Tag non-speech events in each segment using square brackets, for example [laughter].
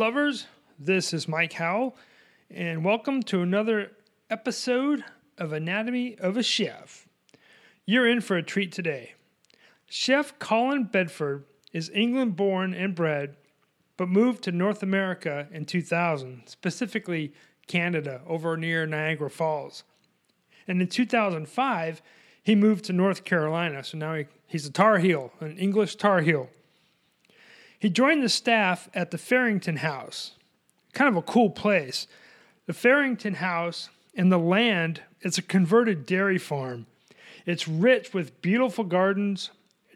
lovers. This is Mike Howell, and welcome to another episode of Anatomy of a Chef. You're in for a treat today. Chef Colin Bedford is England born and bred, but moved to North America in 2000, specifically Canada, over near Niagara Falls. And in 2005, he moved to North Carolina, so now he, he's a Tar Heel, an English Tar Heel. He joined the staff at the Fearrington House, kind of a cool place. The Fearrington House and the land is a converted dairy farm. It's rich with beautiful gardens,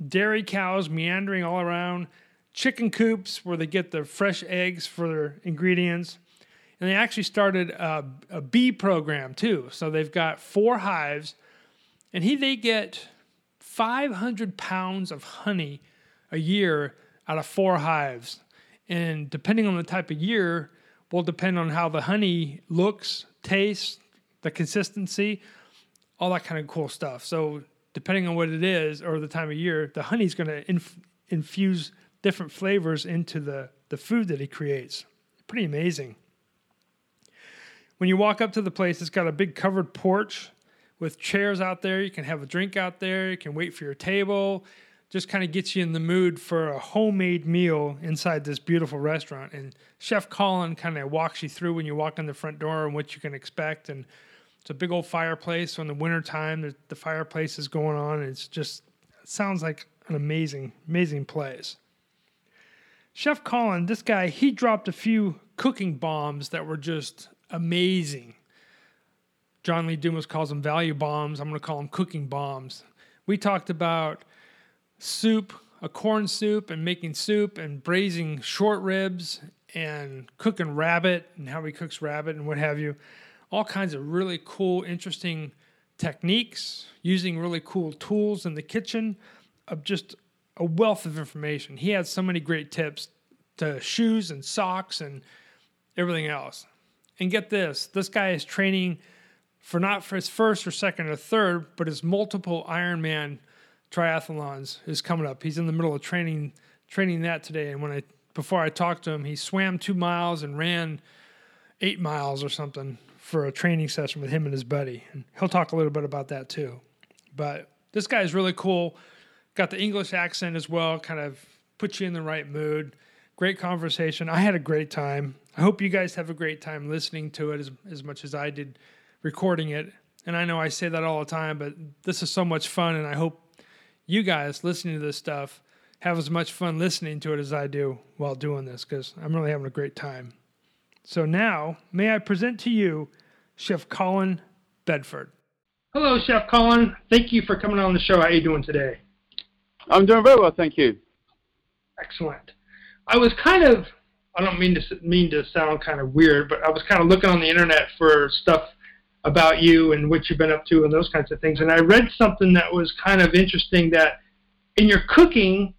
dairy cows meandering all around, chicken coops where they get the fresh eggs for their ingredients. And they actually started a, a bee program too. So they've got four hives, and he they get 500 pounds of honey a year out of four hives. And depending on the type of year, will depend on how the honey looks, tastes, the consistency, all that kind of cool stuff. So, depending on what it is or the time of year, the honey's going to inf- infuse different flavors into the, the food that he creates. Pretty amazing. When you walk up to the place, it's got a big covered porch with chairs out there. You can have a drink out there. You can wait for your table just kind of gets you in the mood for a homemade meal inside this beautiful restaurant. And Chef Colin kind of walks you through when you walk in the front door and what you can expect. And it's a big old fireplace. So in the wintertime, the fireplace is going on. it's just, it sounds like an amazing, amazing place. Chef Colin, this guy, he dropped a few cooking bombs that were just amazing. John Lee Dumas calls them value bombs. I'm going to call them cooking bombs. We talked about soup, a corn soup, and making soup and braising short ribs and cooking rabbit and how he cooks rabbit and what have you. All kinds of really cool, interesting techniques, using really cool tools in the kitchen, of just a wealth of information. He had so many great tips to shoes and socks and everything else. And get this this guy is training for not for his first or second or third, but his multiple Ironman triathlons is coming up. He's in the middle of training training that today. And when I before I talked to him, he swam two miles and ran eight miles or something for a training session with him and his buddy. And he'll talk a little bit about that too. But this guy is really cool. Got the English accent as well, kind of puts you in the right mood. Great conversation. I had a great time. I hope you guys have a great time listening to it as, as much as I did recording it. And I know I say that all the time, but this is so much fun, and I hope you guys listening to this stuff have as much fun listening to it as I do while doing this because I'm really having a great time. So now, may I present to you Chef Colin Bedford. Hello, Chef Colin. Thank you for coming on the show. How are you doing today? I'm doing very well, thank you. Excellent. I was kind of I don't mean to mean to sound kind of weird, but I was kind of looking on the internet for stuff about you and what you've been up to and those kinds of things. And I read something that was kind of interesting that in your cooking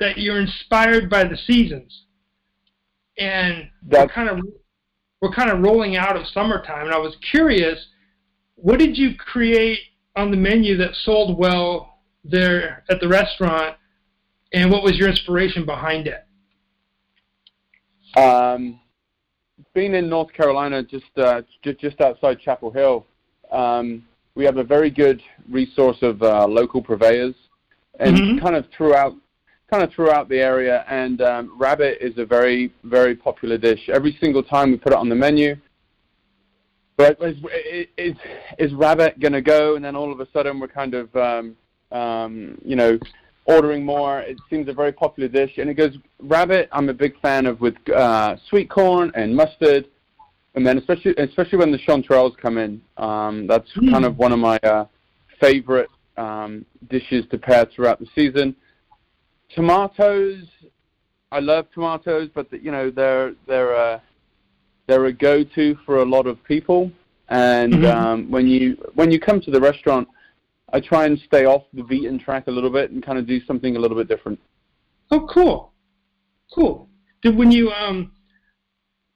that you're inspired by the seasons. And we're kind of we're kind of rolling out of summertime and I was curious, what did you create on the menu that sold well there at the restaurant and what was your inspiration behind it? Um, being in North Carolina, just uh, just, just outside Chapel Hill, um, we have a very good resource of uh, local purveyors, and mm-hmm. kind of throughout kind of throughout the area. And um, rabbit is a very very popular dish. Every single time we put it on the menu, but is, is, is rabbit going to go? And then all of a sudden we're kind of um, um, you know ordering more. It seems a very popular dish, and it goes rabbit. I'm a big fan of with uh, sweet corn and mustard, and then especially especially when the chanterelles come in. Um, that's mm. kind of one of my uh, favorite um, dishes to pair throughout the season. Tomatoes, I love tomatoes, but the, you know they're they're a they're a go-to for a lot of people. And mm-hmm. um, when you when you come to the restaurant I try and stay off the beaten track a little bit and kind of do something a little bit different. Oh, cool, cool. Did when you um,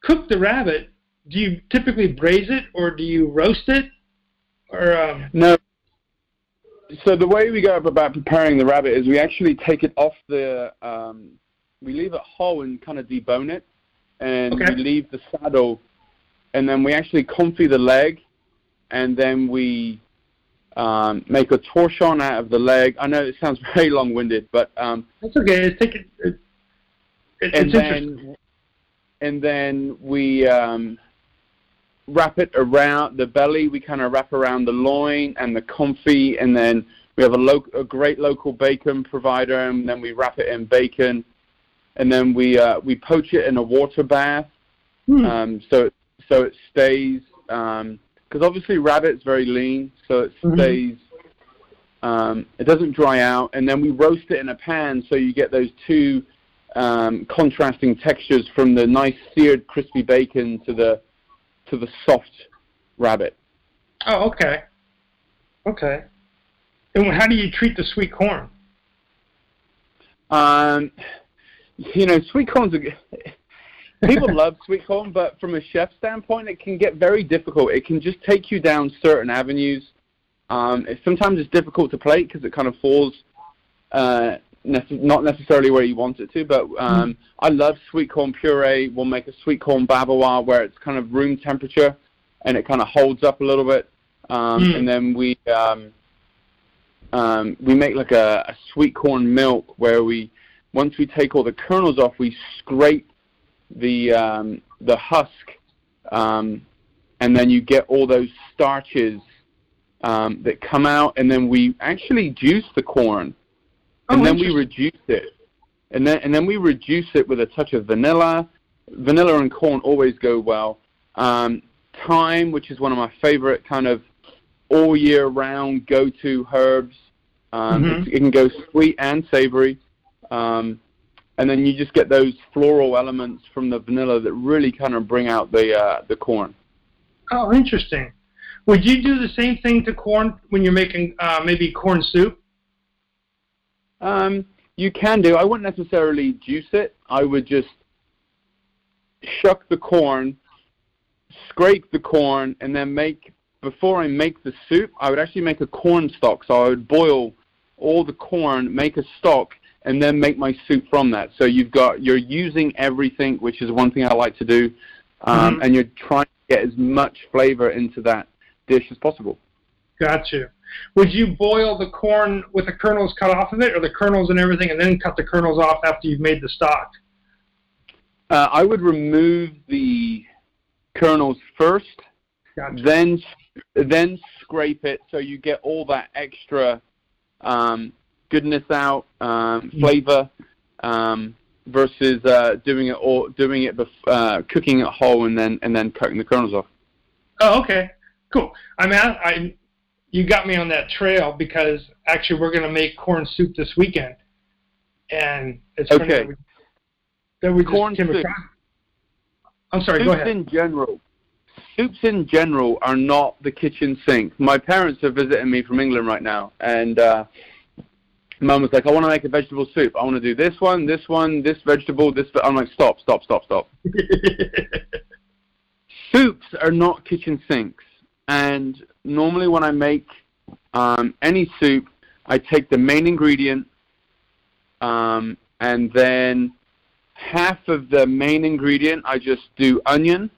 cook the rabbit, do you typically braise it or do you roast it? Or um... no. So the way we go about preparing the rabbit is we actually take it off the. Um, we leave it whole and kind of debone it, and Okay. we leave the saddle, and then we actually confit the leg, and then we um, make a torsion out of the leg. I know it sounds [laughs] very long-winded, but um, That's okay. It's take it. it, and then and then we um, wrap it around the belly. We kind of wrap around the loin and the confit, and then we have a, lo- a great local bacon provider, and then we wrap it in bacon, and then we uh, we poach it in a water bath, Hmm. um, so it, so it stays. Because obviously rabbit's very lean, so it Mhm. stays. Um, it doesn't dry out, and then we roast it in a pan, so you get those two um, contrasting textures from the nice seared crispy bacon to the to the soft rabbit. oh, okay. Okay. And how do you treat the sweet corn? Um, you know, sweet corn's a g people love sweet corn, but from a chef standpoint, it can get very difficult. It can just take you down certain avenues. Um, it, sometimes it's difficult to plate because it kind of falls uh, nece- not necessarily where you want it to. But um, I love sweet corn puree. We'll make a sweet corn bavarois where it's kind of room temperature and it kind of holds up a little bit. Um, Mm. And then we um, um, we make like a, a sweet corn milk where we once we take all the kernels off, we scrape the um, the husk, um, and then you get all those starches um, that come out, and then we actually juice the corn, and Oh, then we reduce it, and then and then we reduce it with a touch of vanilla. Vanilla and corn always go well. Um, thyme, which is one of my favorite kind of all year round go to herbs. Um, Mhm. it can go sweet and savory. Um, and then you just get those floral elements from the vanilla that really kind of bring out the uh, the corn. Oh, interesting. Would you do the same thing to corn when you're making uh, maybe corn soup? Um, you can do. I wouldn't necessarily juice it. I would just shuck the corn, scrape the corn, and then make. Before I make the soup, I would actually make a corn stock. So I would boil all the corn, make a stock, and then make my soup from that. So you've got you're using everything, which is one thing I like to do, um, Mhm. and you're trying to get as much flavor into that dish as possible. Got you. Would you boil the corn with the kernels cut off of it, or the kernels and everything, and then cut the kernels off after you've made the stock? Uh, I would remove the kernels first, Gotcha. then then scrape it so you get all that extra um, goodness out, um, flavor, um, versus uh, doing it or doing it bef- uh, cooking it whole and then and then cutting the kernels off. Oh, okay, cool. I mean, I, I you got me on that trail because actually we're gonna make corn soup this weekend, and it's Okay. that we, that we Corn soup. across. I'm sorry. Go soups ahead. in general, soups in general are not the kitchen sink. My parents are visiting me from England right now, and uh, Mum was like, "I want to make a vegetable soup. I want to do this one, this one, this vegetable, this." ve-" I'm like, "Stop, stop, stop, stop." [laughs] soups are not kitchen sinks. And normally when I make um, any soup, I take the main ingredient um, and then half of the main ingredient I just do onion.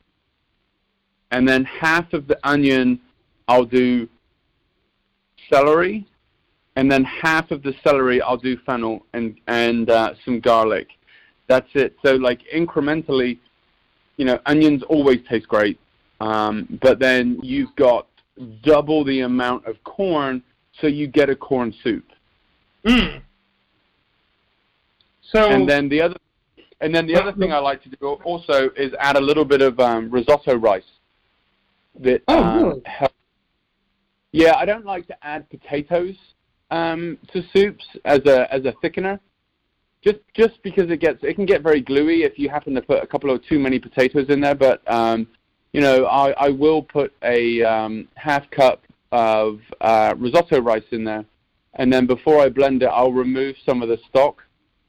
And then half of the onion I'll do celery. And then half of the celery I'll do fennel and, and uh, some garlic. That's it. So like incrementally, you know, onions always taste great, um, but then you've got double the amount of corn, so you get a corn soup. mm. So And then the other, and then the other thing I like to do also is add a little bit of um, risotto rice. That Oh, um, really? help- yeah, I don't like to add potatoes um, to soups as a as a thickener. Just just because it gets it can get very gluey if you happen to put a couple of too many potatoes in there. But um, you know, I, I will put a um, half cup of uh, risotto rice in there, and then before I blend it, I'll remove some of the stock,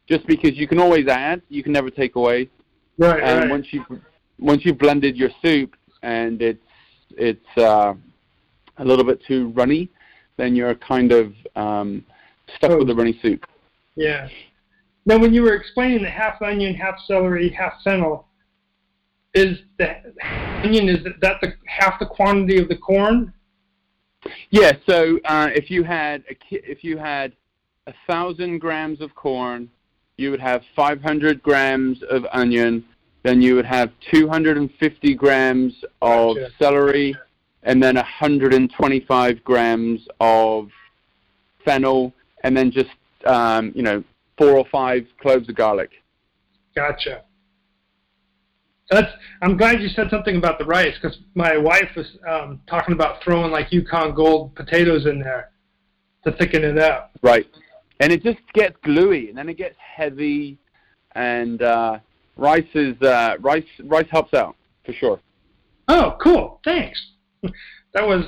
just because you can always add, you can never take away. right, And right. once you once you've blended your soup and it's it's uh, a little bit too runny, then you're kind of um, stuck with the runny soup. Yeah. Now, when you were explaining the half onion, half celery, half fennel, is the onion is that the half the quantity of the corn? Yeah. So uh, if you had a, if you had a thousand grams of corn, you would have 500 grams of onion. Then you would have 250 grams of gotcha. celery, and then 125 grams of fennel, and then just um, you know four or five cloves of garlic. Gotcha. That's. I'm glad you said something about the rice because my wife was um, talking about throwing like Yukon Gold potatoes in there to thicken it up. Right, and it just gets gluey, and then it gets heavy, and uh, rice is uh, rice. Rice helps out for sure. Oh, cool! Thanks. [laughs] that was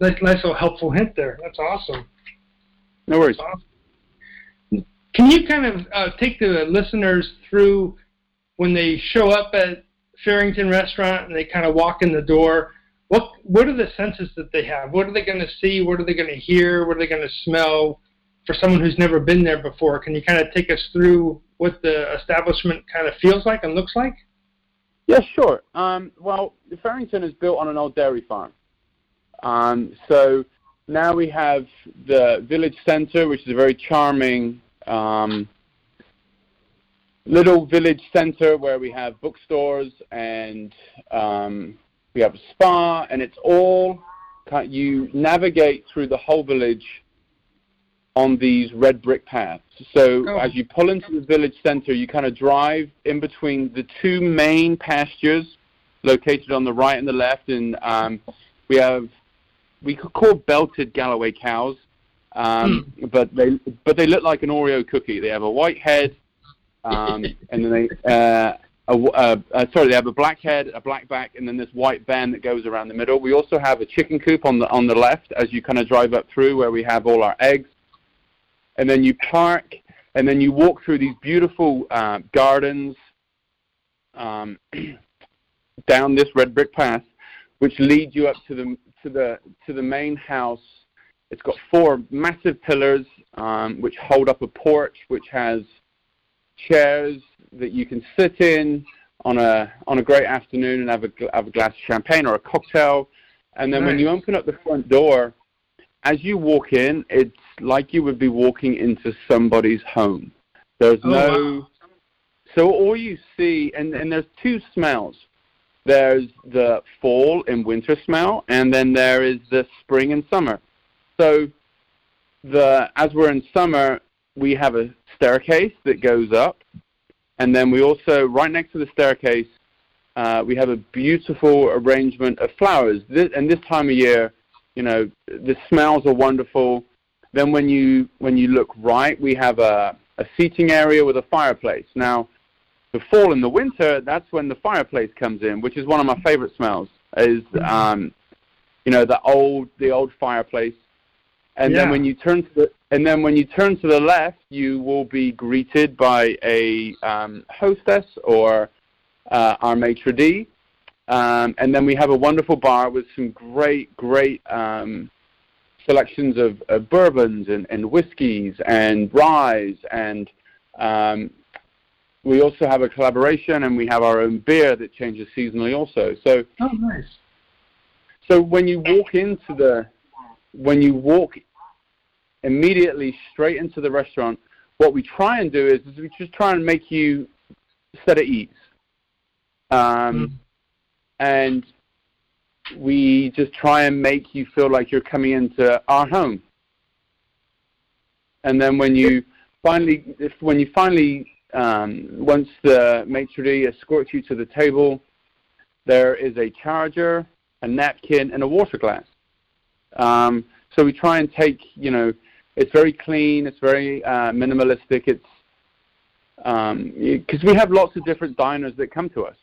nice, nice little helpful hint there. That's awesome. No worries. Awesome. Can you kind of uh, take the listeners through when they show up at Fearrington Restaurant and they kind of walk in the door, what what are the senses that they have? What are they going to see? What are they going to hear? What are they going to smell? For someone who's never been there before, can you kind of take us through what the establishment kind of feels like and looks like? Yeah, sure. Um, well, Fearrington is built on an old dairy farm. Um, so now we have the village center, which is a very charming um, little village center where we have bookstores and um, we have a spa, and it's all you navigate through the whole village on these red brick paths. So oh. as you pull into the village center, you kind of drive in between the two main pastures located on the right and the left, and um, we have we could call belted Galloway cows, um, mm. but they but they look like an Oreo cookie. They have a white head um, [laughs] and then they, uh, a, uh, uh, sorry, they have a black head, a black back, and then this white band that goes around the middle. We also have a chicken coop on the on the left as you kind of drive up through, where we have all our eggs. And then you park, and then you walk through these beautiful uh, gardens um, [clears throat] down this red brick path, which lead you up to the to the to the main house. It's got four massive pillars um, which hold up a porch, which has chairs that you can sit in on a on a great afternoon and have a have a glass of champagne or a cocktail. And then nice. when you open up the front door, as you walk in, it's like you would be walking into somebody's home. There's oh, no wow. so all you see and, and there's two smells. There's the fall and winter smell and then there is the spring and summer. So the as we're in summer, we have a staircase that goes up, and then we also, right next to the staircase, uh, we have a beautiful arrangement of flowers. This, and this time of year, you know, the smells are wonderful. Then when you when you look right, we have a, a seating area with a fireplace. Now, the fall and the winter, that's when the fireplace comes in, which is one of my favorite smells. Is um, you know the old the old fireplace and yeah. then when you turn to the and then when you turn to the left, you will be greeted by a um, hostess or uh, our maitre d. Um, and then we have a wonderful bar with some great, great um, selections of, of, bourbons and, and whiskeys and ryes. And um, we also have a collaboration and we have our own beer that changes seasonally also. So, oh, nice. So when you walk into the when you walk immediately straight into the restaurant, what we try and do is, is we just try and make you set at ease. Um, mm. And we just try and make you feel like you're coming into our home. And then when you finally, if when you finally, um, once the maitre d' escorts you to the table, there is a charger, a napkin, and a water glass. Um, so we try and take, you know, it's very clean. It's very uh, minimalistic. It's because um, we have lots of different diners that come to us,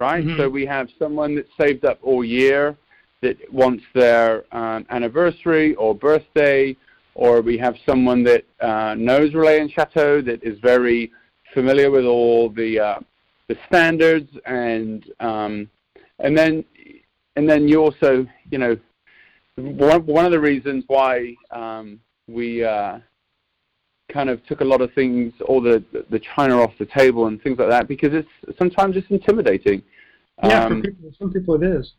right? Mm-hmm. So we have someone that's saved up all year that wants their um, anniversary or birthday, or we have someone that uh, knows Relais and Chateau that is very familiar with all the uh, the standards, and um, and then and then you also you know one one of the reasons why um, we uh, kind of took a lot of things, all the the china off the table and things like that, because it's sometimes it's intimidating. Yeah, um, for people, some people it is.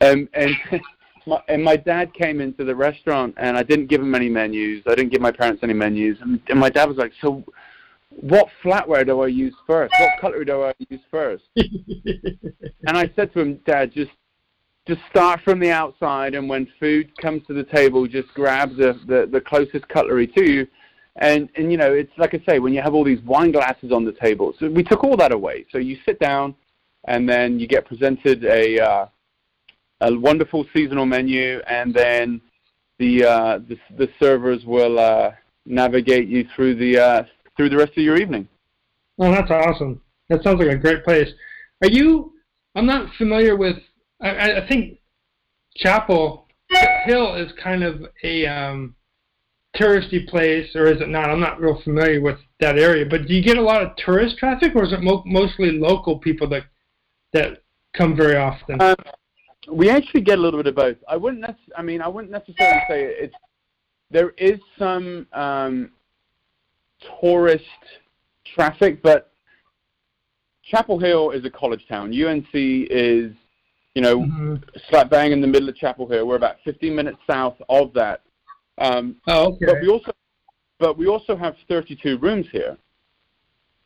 And and [laughs] my, and my dad came into the restaurant, and I didn't give him any menus. I didn't give my parents any menus, and, and my dad was like, "So, what flatware do I use first? What cutlery do I use first? [laughs] and I said to him, Dad, just just start from the outside, and when food comes to the table, just grab the, the, the closest cutlery to you. And and you know, it's like I say, when you have all these wine glasses on the table. So we took all that away. So you sit down, and then you get presented a uh, a wonderful seasonal menu, and then the uh, the, the servers will uh, navigate you through the uh, through the rest of your evening. Oh, that's awesome. That sounds like a great place. Are you? I'm not familiar with. I, I think Chapel Hill is kind of a um, touristy place, or is it not? I'm not real familiar with that area. But do you get a lot of tourist traffic, or is it mo- mostly local people that that come very often? Um, we actually get a little bit of both. I wouldn't. Nec- I mean, I wouldn't necessarily say it's. There is some um, tourist traffic, but Chapel Hill is a college town. UNC is, you know, mm-hmm. slap bang in the middle of Chapel Hill. We're about 15 minutes south of that. Um, oh, okay. But we also, but we also have 32 rooms here.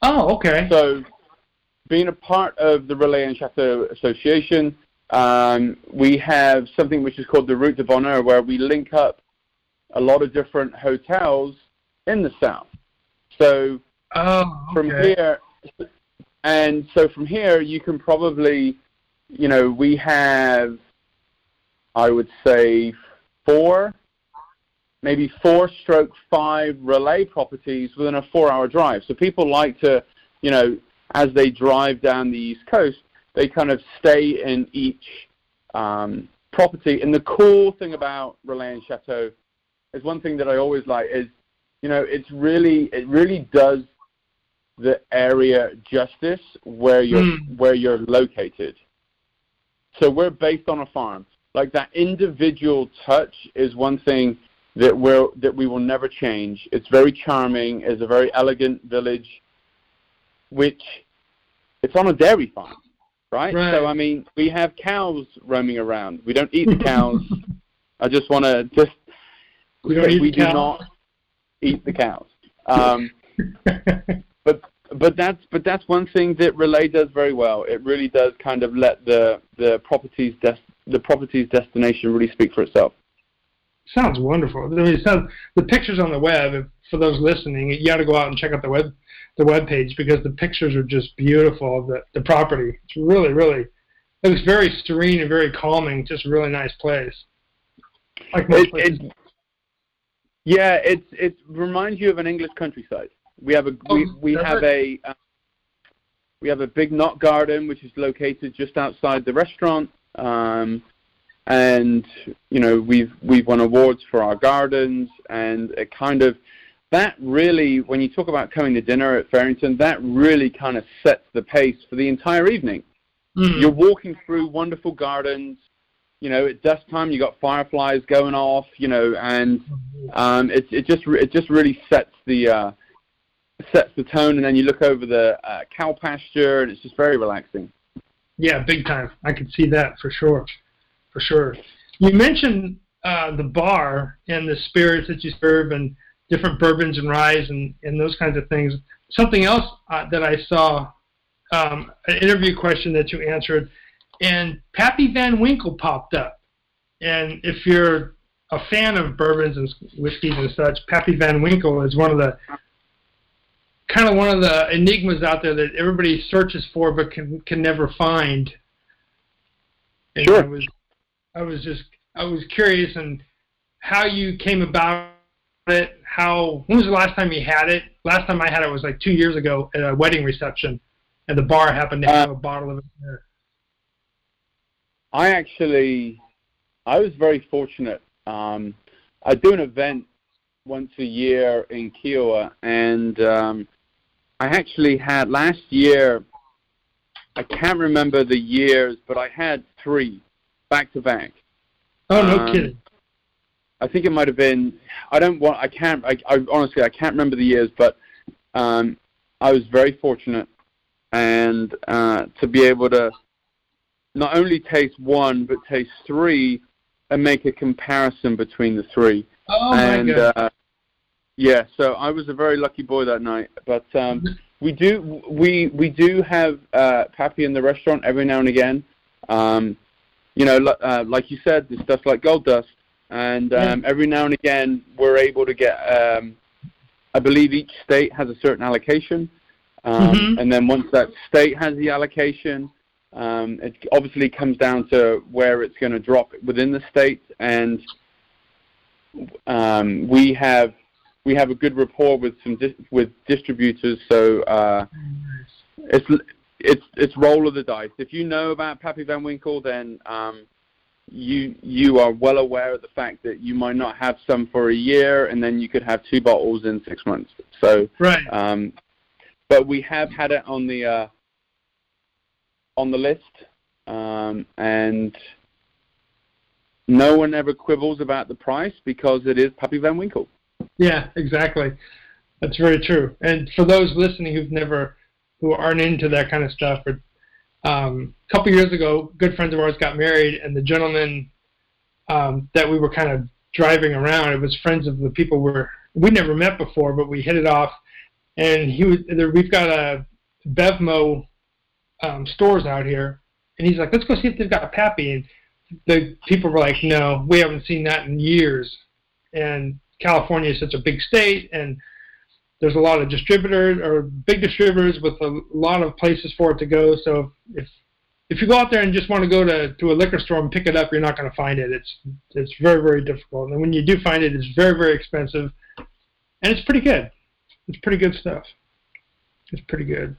Oh, okay. So, being a part of the Relais and Chateau Association, um, we have something which is called the Route de Bonheur, where we link up a lot of different hotels in the south. So oh, okay. from here, and so from here you can probably, you know, we have, I would say, four, maybe four stroke five Relais properties within a four-hour drive. So people like to, you know, as they drive down the east coast, they kind of stay in each um, property. And the cool thing about Relais and Chateau is one thing that I always like is you know, it's really it really does the area justice where you're mm. where you're located. So we're based on a farm. Like that individual touch is one thing that will that we will never change. It's very charming. It's a very elegant village, which it's on a dairy farm, right? right. So I mean, we have cows roaming around. We don't eat the [laughs] cows. I just want to just we don't we do not eat the cows. Um, [laughs] but but that's but that's one thing that Relais does very well. It really does kind of let the the property's des- the property's destination really speak for itself. Sounds wonderful. I mean, sounds, the pictures on the web. For those listening, you got to go out and check out the web the web page because the pictures are just beautiful of the the property. It's really really it was very serene and very calming. Just a really nice place. Like most it, places. It, yeah, it's it reminds you of an English countryside. We have a oh, we we have a uh, we have a big knot garden which is located just outside the restaurant. Um, and you know we've we've won awards for our gardens and it kind of that really when you talk about coming to dinner at Fearrington that really kind of sets the pace for the entire evening. Mm-hmm. You're walking through wonderful gardens you know, at dusk time you got fireflies going off, you know, and um, it it just it just really sets the uh, sets the tone, and then you look over the uh, cow pasture, and it's just very relaxing. Yeah, big time. I can see that for sure, for sure. You mentioned uh, the bar and the spirits that you serve, and different bourbons and ryes, and and those kinds of things. Something else uh, that I saw, um, an interview question that you answered and Pappy Van Winkle popped up. And if you're a fan of bourbons and whiskeys and such, Pappy Van Winkle is one of the kind of one of the enigmas out there that everybody searches for but can can never find. And sure. I was I was just I was curious and how you came about it. How when was the last time you had it? Last time I had it was like two years ago at a wedding reception, and the bar happened to have uh, a bottle of it there. I actually, I was very fortunate. Um, I do an event once a year in Kiawah, and um, I actually had last year. I can't remember the years, but I had three back to back. Oh no um, kidding! I think it might have been. I don't want. I can't. I, I honestly I can't remember the years, but um, I was very fortunate, and uh, to be able to not only taste one but taste three and make a comparison between the three. Oh and, my god! Uh, yeah, so I was a very lucky boy that night. But um, [laughs] we do we we do have uh, Pappy in the restaurant every now and again. Um, you know, uh, like you said, this stuff's like gold dust, and um, yeah. every now and again we're able to get. Um, I believe each state has a certain allocation, um, mm-hmm. and then once that state has the allocation, um, it obviously comes down to where it's going to drop within the state, and um, we have we have a good rapport with some di- with distributors. So uh, it's it's it's roll of the dice. If you know about Pappy Van Winkle, then um, you you are well aware of the fact that you might not have some for a year, and then you could have two bottles in six months. So right. Um, but we have had it on the uh, on the list, um, and no one ever quibbles about the price because it is Pappy Van Winkle. Yeah, exactly. That's very true. And for those listening who've never, who aren't into that kind of stuff, or um, a couple years ago, good friends of ours got married, and the gentleman um, that we were kind of driving around, it was friends of the people we're we never met before, but we hit it off. And he was, there, we've got a Bevmo um, stores out here, and he's like, let's go see if they've got a Pappy. And the people were like, no, we haven't seen that in years. And California is such a big state, and there's a lot of distributors or big distributors with a lot of places for it to go. So if if you go out there and just want to go to, to a liquor store and pick it up, you're not going to find it. It's it's very very difficult, and when you do find it, it's very very expensive, and it's pretty good. It's pretty good stuff. It's pretty good.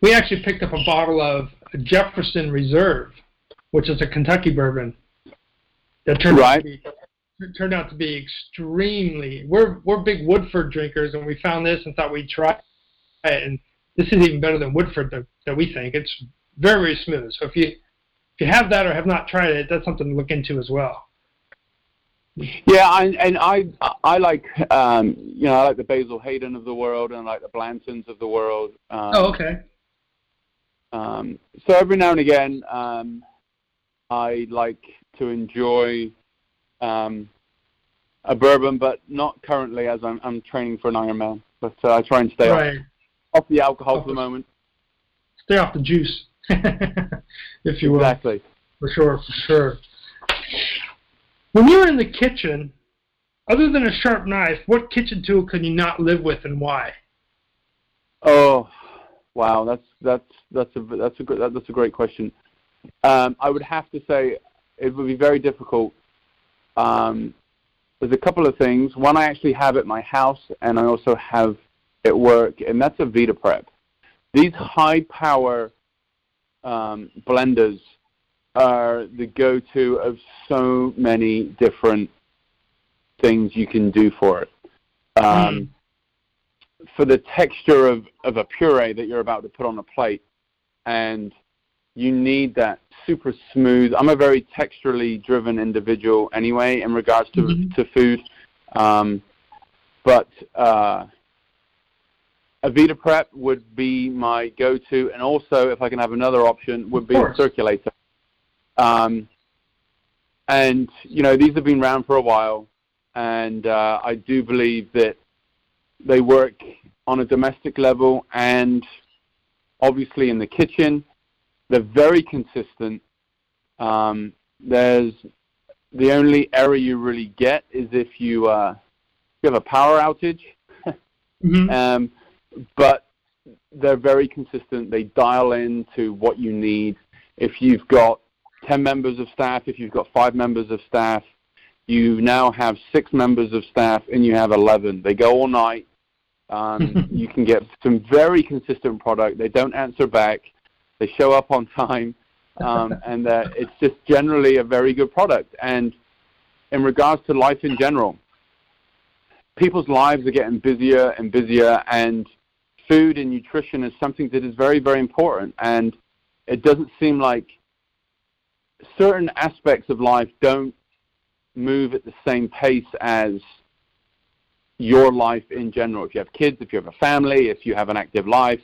We actually picked up a bottle of Jefferson Reserve, which is a Kentucky bourbon that turned right. out to be turned out to be extremely. We're we're big Woodford drinkers, and we found this and thought we'd try it. And this is even better than Woodford that, that we think. It's very very smooth. So if you if you have that or have not tried it, that's something to look into as well. Yeah, I, and I I like um, you know I like the Basil Hayden of the world and I like the Blantons of the world. Um, oh, okay. Um, so every now and again, um, I like to enjoy um, a bourbon, but not currently as I'm, I'm training for an Ironman. But uh, I try and stay right. off, off the alcohol off for the, the moment. Stay off the juice, [laughs] if you will. Exactly. For sure, for sure. When you're in the kitchen, other than a sharp knife, what kitchen tool can you not live with, and why? Oh, wow, that's that's that's a that's a that's a great question. Um, I would have to say it would be very difficult um, there's a couple of things. One I actually have at my house, and I also have at work, and that's a Vita Prep. These high power um, blenders are the go-to of so many different things you can do for it. Um, mm. For the texture of, of a puree that you're about to put on a plate, and you need that super smooth. I'm a very texturally driven individual anyway in regards to mm-hmm. to food, um, but uh, a Vita Prep would be my go-to, and also if I can have another option, would be a circulator. Um, and you know these have been around for a while, and uh, I do believe that they work on a domestic level and obviously in the kitchen they're very consistent. Um, there's the only error you really get is if you uh, you have a power outage. [laughs] mm-hmm. um, but they're very consistent. They dial in to what you need. If you've got 10 members of staff, if you've got five members of staff, you now have six members of staff and you have 11. They go all night. Um, [laughs] you can get some very consistent product. They don't answer back. They show up on time, um, [laughs] and uh, it's just generally a very good product. And in regards to life in general, people's lives are getting busier and busier, and food and nutrition is something that is very, very important. And it doesn't seem like certain aspects of life don't move at the same pace as your life in general. If you have kids, if you have a family, if you have an active life,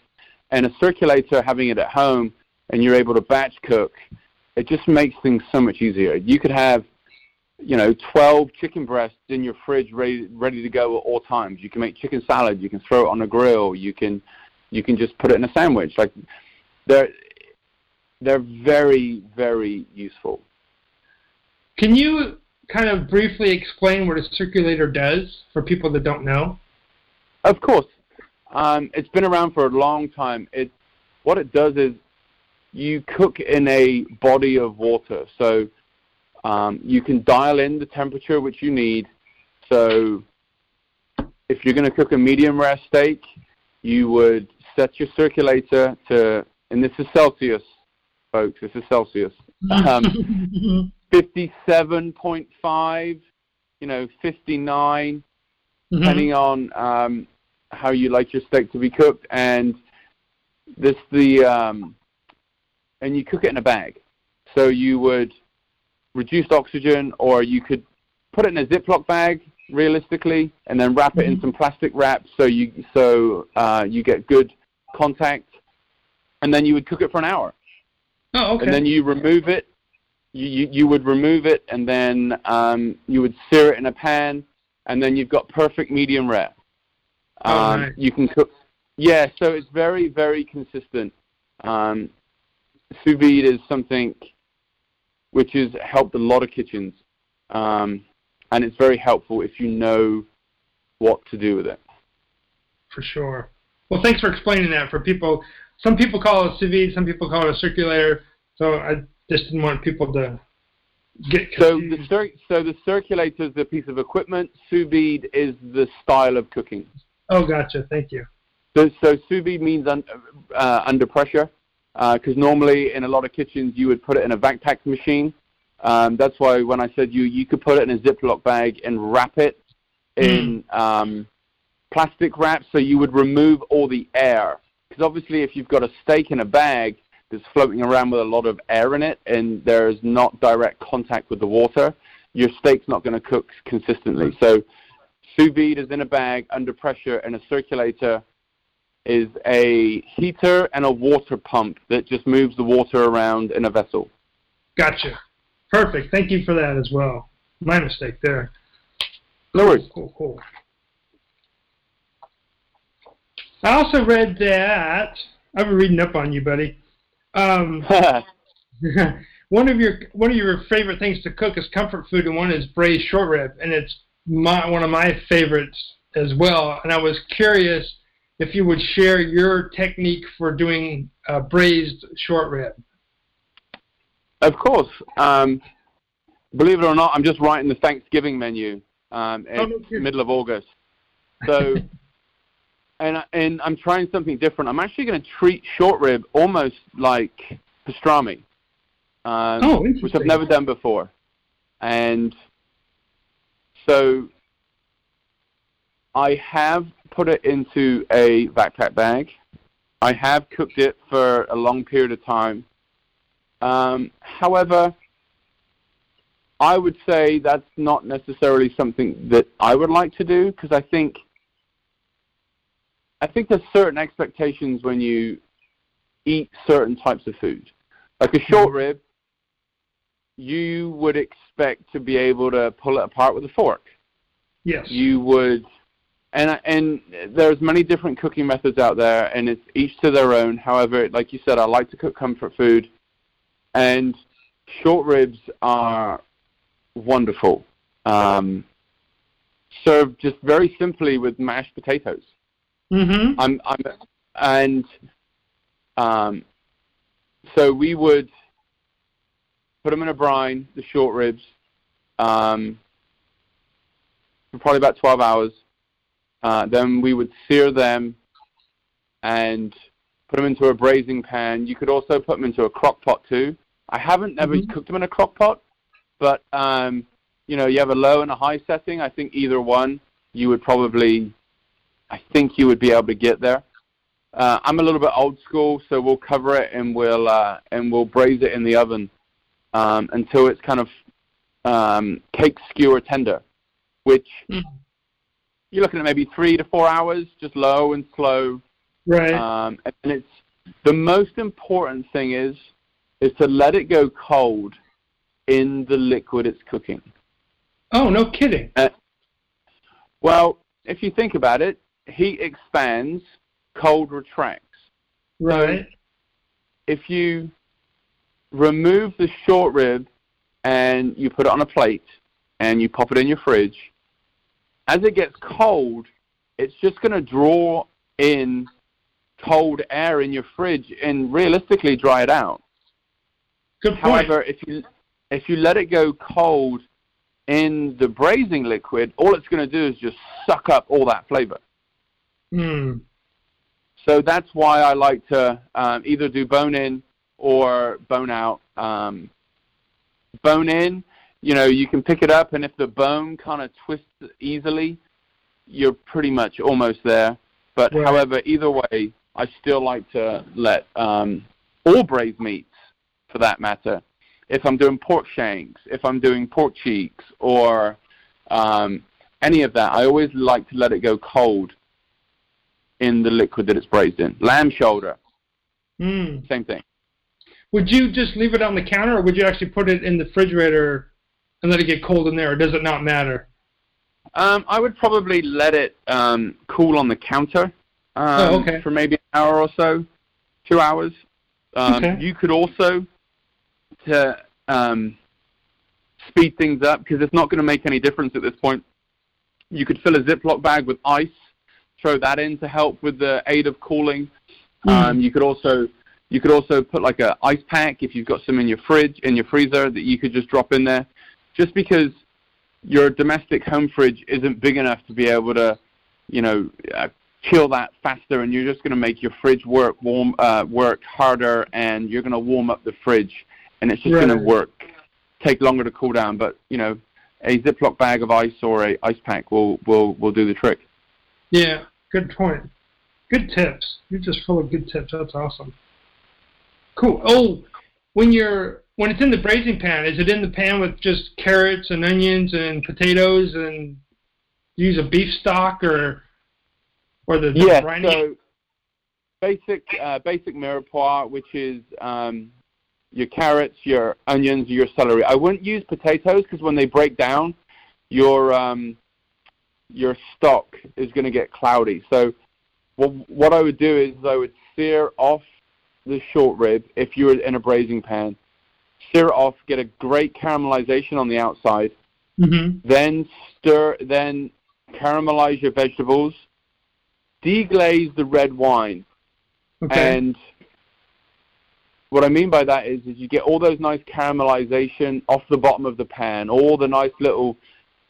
and a circulator, having it at home, and you're able to batch cook, it just makes things so much easier. You could have, you know, 12 chicken breasts in your fridge ready ready to go at all times. You can make chicken salad. You can throw it on a grill. You can you can just put it in a sandwich. Like they're they're very very useful. Can you kind of briefly explain what a circulator does for people that don't know? Of course. Um, it's been around for a long time. It what it does is you cook in a body of water. So um, you can dial in the temperature which you need. So if you're going to cook a medium rare steak, you would set your circulator to, and this is Celsius, folks, this is Celsius, um, [laughs] 57.5, you know, 59, mm-hmm. depending on um, how you like your steak to be cooked. And this the um, and you cook it in a bag. So you would reduce oxygen, or you could put it in a Ziploc bag, realistically, and then wrap it in mm-hmm. some plastic wrap so you so uh, you get good contact, and then you would cook it for an hour. Oh, okay. And then you remove it. You, you, you would remove it, and then um, you would sear it in a pan, and then you've got perfect medium rare. Oh, um, oh, nice. You can cook. Yeah, so it's very, very consistent. Um, sous vide is something which has helped a lot of kitchens, um, and it's very helpful if you know what to do with it. For sure. Well, thanks for explaining that for people. Some people call it sous vide, some people call it a circulator. So I just didn't want people to get confused. So the, cir- so the circulator is a piece of equipment. Sous vide is the style of cooking. Oh, gotcha. Thank you. So, so sous vide means un- uh, under pressure because uh, normally in a lot of kitchens you would put it in a vac pack machine. Um, that's why when I said you you could put it in a Ziploc bag and wrap it in mm. um, plastic wrap, so you would remove all the air. Because obviously, if you've got a steak in a bag that's floating around with a lot of air in it, and there is not direct contact with the water, your steak's not going to cook consistently. So, sous vide is in a bag under pressure, and a circulator is a heater and a water pump that just moves the water around in a vessel. Gotcha. Perfect. Thank you for that as well. My mistake there. No worries. Cool, cool. I also read that I've been reading up on you, buddy. Um, [laughs] [laughs] one of your one of your favorite things to cook is comfort food, and one is braised short rib, and it's my one of my favorites as well. And I was curious if you would share your technique for doing uh, braised short rib. Of course. Um, believe it or not, I'm just writing the Thanksgiving menu um, in oh, no, middle of August. So, [laughs] and and I'm trying something different. I'm actually going to treat short rib almost like pastrami, um, oh, which I've never done before. And so, I have put it into a vac pack bag. I have cooked it for a long period of time. Um, however, I would say that's not necessarily something that I would like to do because I think I think there's certain expectations when you eat certain types of food. Like a short mm-hmm. rib, you would expect to be able to pull it apart with a fork. Yes. You would and and there's many different cooking methods out there, and it's each to their own. However, like you said, I like to cook comfort food, and short ribs are wonderful. Um, served just very simply with mashed potatoes. Mm-hmm. I'm, I'm, and um, so we would put them in a brine, the short ribs, um, for probably about 12 hours uh, then we would sear them and put them into a braising pan. You could also put them into a crock pot too. I haven't ever mm-hmm. cooked them in a crock pot, but um, you know, you have a low and a high setting. I think either one you would probably, I think you would be able to get there. Uh, I'm a little bit old school, so we'll cover it and we'll uh, and we'll braise it in the oven um, until it's kind of um, cake skewer tender, which mm you're looking at maybe three to four hours, just low and slow. Right. Um, and it's The most important thing is is to let it go cold in the liquid it's cooking. Oh, no kidding. Uh, well, if you think about it, heat expands, cold retracts. Right. So if you remove the short rib and you put it on a plate and you pop it in your fridge, as it gets cold, it's just going to draw in cold air in your fridge and realistically dry it out. Good point. However, if you if you let it go cold in the braising liquid, all it's going to do is just suck up all that flavor. Hmm. So that's why I like to um, either do bone in or bone out. Um, bone in, you know, you can pick it up, and if the bone kind of twists easily, you're pretty much almost there. But right. however, either way, I still like to let um, all braised meats, for that matter, if I'm doing pork shanks, if I'm doing pork cheeks, or um, any of that, I always like to let it go cold in the liquid that it's braised in. Lamb shoulder, mm. same thing. Would you just leave it on the counter, or would you actually put it in the refrigerator and let it get cold in there, or does it not matter? Um, I would probably let it um, cool on the counter um, oh, okay. for maybe an hour or so, two hours. Um, okay. You could also to um, speed things up because it's not going to make any difference at this point. You could fill a Ziploc bag with ice, throw that in to help with the aid of cooling. Mm. Um, you could also you could also put like a ice pack if you've got some in your fridge in your freezer that you could just drop in there. Just because your domestic home fridge isn't big enough to be able to, you know, uh, chill that faster, and you're just going to make your fridge work warm, uh, work harder, and you're going to warm up the fridge, and it's just right. going to work take longer to cool down. But you know, a Ziploc bag of ice or a ice pack will will will do the trick. Yeah, good point. Good tips. You're just full of good tips. That's awesome. Cool. Oh, when you're when it's in the braising pan, is it in the pan with just carrots and onions and potatoes and use a beef stock or or the, yeah, so basic uh, basic mirepoix, which is um, your carrots, your onions, your celery. I wouldn't use potatoes because when they break down, your um, your stock is going to get cloudy. So what, what I would do is I would sear off the short rib if you were in a braising pan. Sear it off, get a great caramelization on the outside. Mm-hmm. Then stir, then caramelize your vegetables. Deglaze the red wine. Okay. And what I mean by that is, is you get all those nice caramelization off the bottom of the pan, all the nice little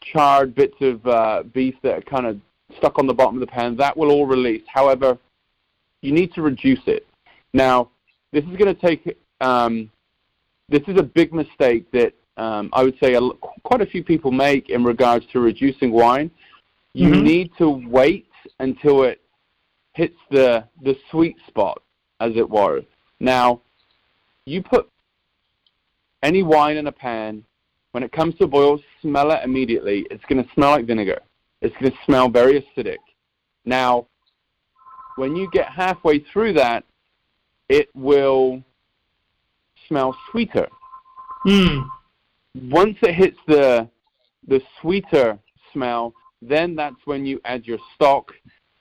charred bits of uh, beef that are kind of stuck on the bottom of the pan. That will all release. However, you need to reduce it. Now, this is going to take. Um, this is a big mistake that um, I would say a, quite a few people make in regards to reducing wine. You mm-hmm. need to wait until it hits the the sweet spot, as it were. Now, you put any wine in a pan. When it comes to boil, smell it immediately. It's going to smell like vinegar. It's going to smell very acidic. Now, when you get halfway through that, it will smell sweeter. Mm. Once it hits the the sweeter smell, then that's when you add your stock.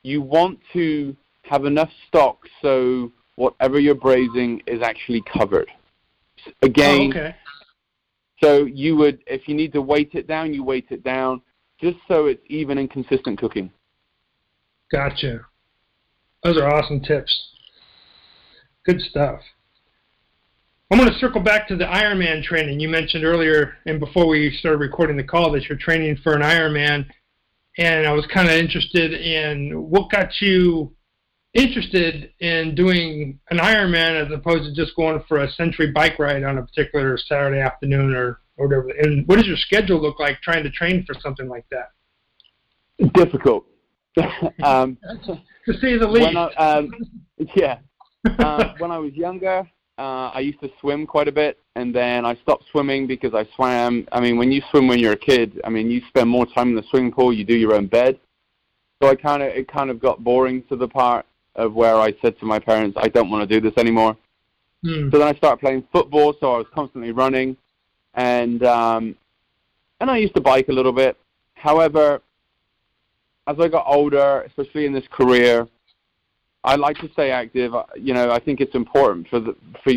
You want to have enough stock so whatever you're braising is actually covered. Again, oh, okay. so you would, if you need to weight it down, you weight it down, just so it's even and consistent cooking. Gotcha. Those are awesome tips. Good stuff. I'm going to circle back to the Ironman training. You mentioned earlier and before we started recording the call that you're training for an Ironman, and I was kind of interested in what got you interested in doing an Ironman as opposed to just going for a century bike ride on a particular Saturday afternoon or, or whatever. And what does your schedule look like trying to train for something like that? Difficult. [laughs] um, [laughs] to say the least. Um, yeah. Uh, when I was younger, uh, I used to swim quite a bit, and then I stopped swimming because I swam. I mean, when you swim when you're a kid, I mean, you spend more time in the swimming pool. You do your own bed. So I kind of it kind of got boring to the part of where I said to my parents, I don't want to do this anymore. Mm. So then I started playing football, so I was constantly running, and um, and I used to bike a little bit. However, as I got older, especially in this career, I like to stay active. Uh, you know, I think it's important for the for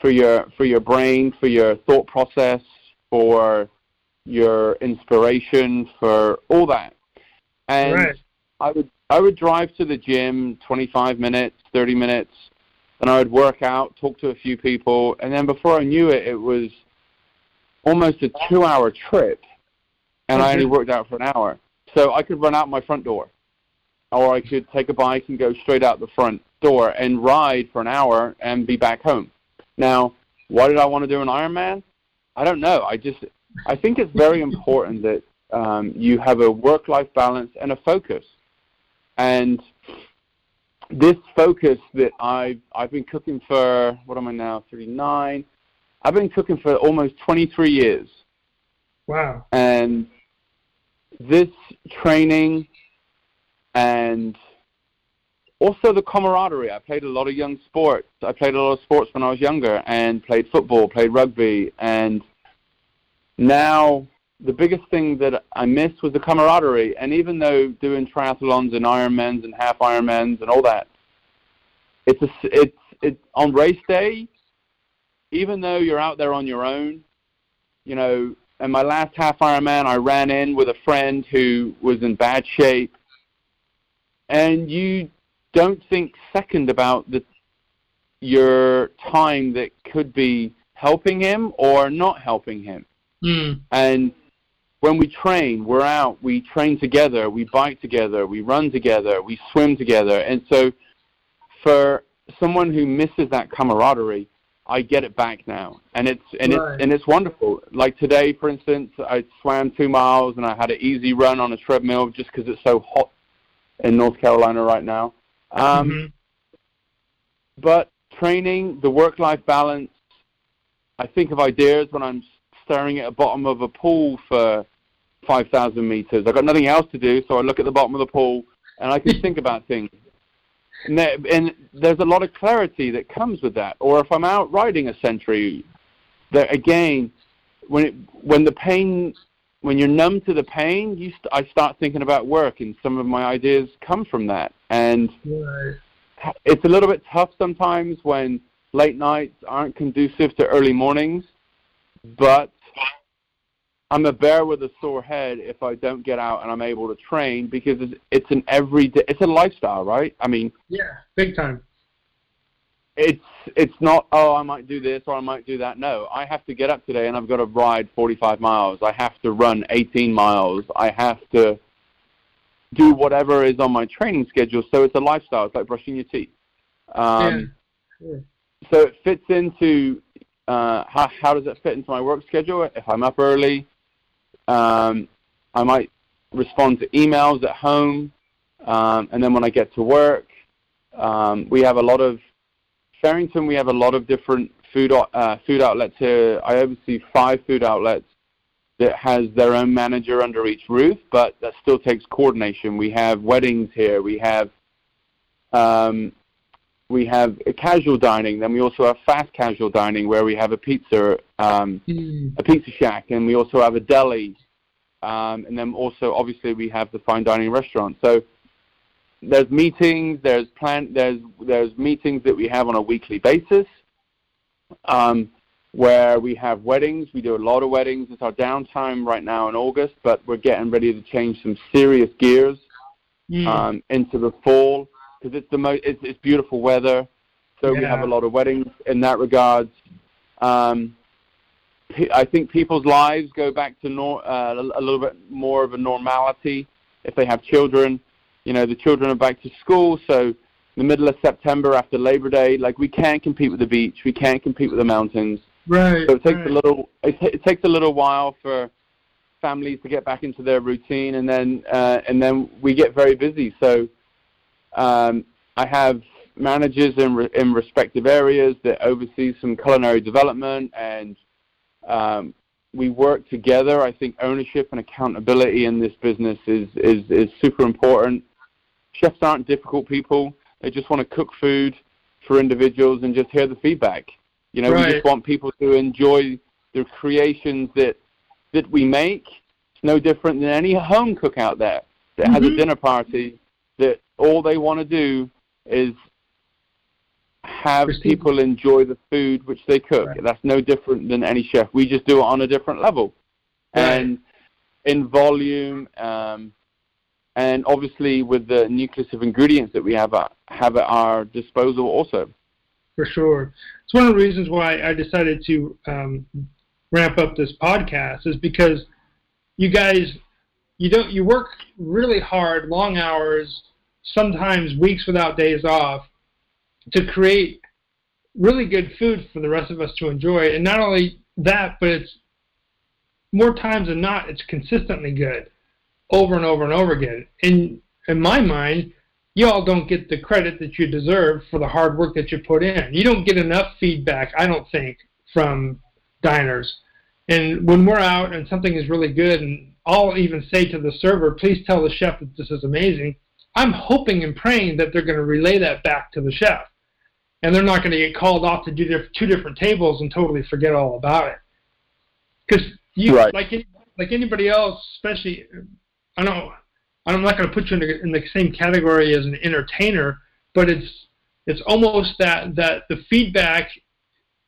for your for your brain, for your thought process, for your inspiration, for all that. And right. I would I would drive to the gym 25 minutes, 30 minutes, and I would work out, talk to a few people, and then before I knew it, it was almost a two-hour trip, and I only mm-hmm. worked out for an hour. So I could run out my front door, or I could take a bike and go straight out the front door and ride for an hour and be back home. Now, why did I want to do an Ironman? I don't know. I just I think it's very important that um, you have a work-life balance and a focus. And this focus that I've I've been cooking for what am I now 39? I've been cooking for almost 23 years. Wow. And this training and also the camaraderie. I played a lot of young sports. I played a lot of sports when I was younger and played football, played rugby, and now the biggest thing that I missed was the camaraderie. And even though doing triathlons and Ironmans and half Ironmans and all that, it's a, it's it's on race day. Even though you're out there on your own, you know. And my last half Ironman, I ran in with a friend who was in bad shape, and you don't think second about the your time that could be helping him or not helping him. Mm. And when we train, we're out, we train together, we bike together, we run together, we swim together. And so for someone who misses that camaraderie, I get it back now. And it's and right. it's and it's wonderful. Like today for instance, I swam 2 miles and I had an easy run on a treadmill just cuz it's so hot in North Carolina right now. Um, mm-hmm. But training, the work-life balance, I think of ideas when I'm staring at the bottom of a pool for 5,000 meters. I've got nothing else to do, so I look at the bottom of the pool and I can [laughs] think about things. And, there, and there's a lot of clarity that comes with that. Or if I'm out riding a century, there again, when it, when the pain, when you're numb to the pain, you st- I start thinking about work, and some of my ideas come from that. And right. it's a little bit tough sometimes when late nights aren't conducive to early mornings, but I'm a bear with a sore head if I don't get out and I'm able to train because it's, it's an everyday, it's a lifestyle, right? I mean, yeah, big time. It's it's not oh I might do this or I might do that. No, I have to get up today and I've got to ride 45 miles. I have to run 18 miles. I have to do whatever is on my training schedule. So it's a lifestyle. It's like brushing your teeth. Um, yeah. Yeah. So it fits into uh, how how does it fit into my work schedule? If I'm up early, um, I might respond to emails at home, um, and then when I get to work, um, we have a lot of Fearrington. We have a lot of different food uh, food outlets here. I oversee five food outlets that has their own manager under each roof, but that still takes coordination. We have weddings here. We have um, we have a casual dining. Then we also have fast casual dining where we have a pizza, um, mm. a pizza shack, and we also have a deli. Um, and then also, obviously, we have the fine dining restaurant. So there's meetings, there's plan, there's there's meetings that we have on a weekly basis, um, where we have weddings. We do a lot of weddings. It's our downtime right now in August, but we're getting ready to change some serious gears mm. um, into the fall because it's the most it's, it's beautiful weather. So yeah. we have a lot of weddings in that regards. Um, I think people's lives go back to nor- uh, a little bit more of a normality if they have children. You know, the children are back to school, so the middle of September after Labor Day, like we can't compete with the beach, we can't compete with the mountains. Right. So it takes right. a little. It, t- it takes a little while for families to get back into their routine, and then uh, and then we get very busy. So um, I have managers in re- in respective areas that oversee some culinary development, and um, we work together. I think ownership and accountability in this business is is is super important. Chefs aren't difficult people. They just want to cook food for individuals and just hear the feedback. You know, Right. we just want people to enjoy the creations that that we make. It's no different than any home cook out there that has a Mhm. dinner party that all they want to do is have people enjoy the food which they cook. Right. That's no different than any chef. We just do it on a different level. Right. And in volume, um, and obviously with the nucleus of ingredients that we have at, have at our disposal also. for sure. It's one of the reasons why I decided to um, ramp up this podcast is because you guys, you don't, you work really hard, long hours, sometimes weeks without days off, to create really good food for the rest of us to enjoy. And not only that, but it's more times than not, it's consistently good, over and over and over again. In in my mind, you all don't get the credit that you deserve for the hard work that you put in. You don't get enough feedback, I don't think, from diners. And when we're out and something is really good, and I'll even say to the server, please tell the chef that this is amazing, I'm hoping and praying that they're going to relay that back to the chef. And they're not going to get called off to do their two different tables and totally forget all about it. Because you, Right. like, like anybody else, especially, I don't. I'm not going to put you in the, in the same category as an entertainer, but it's it's almost that that the feedback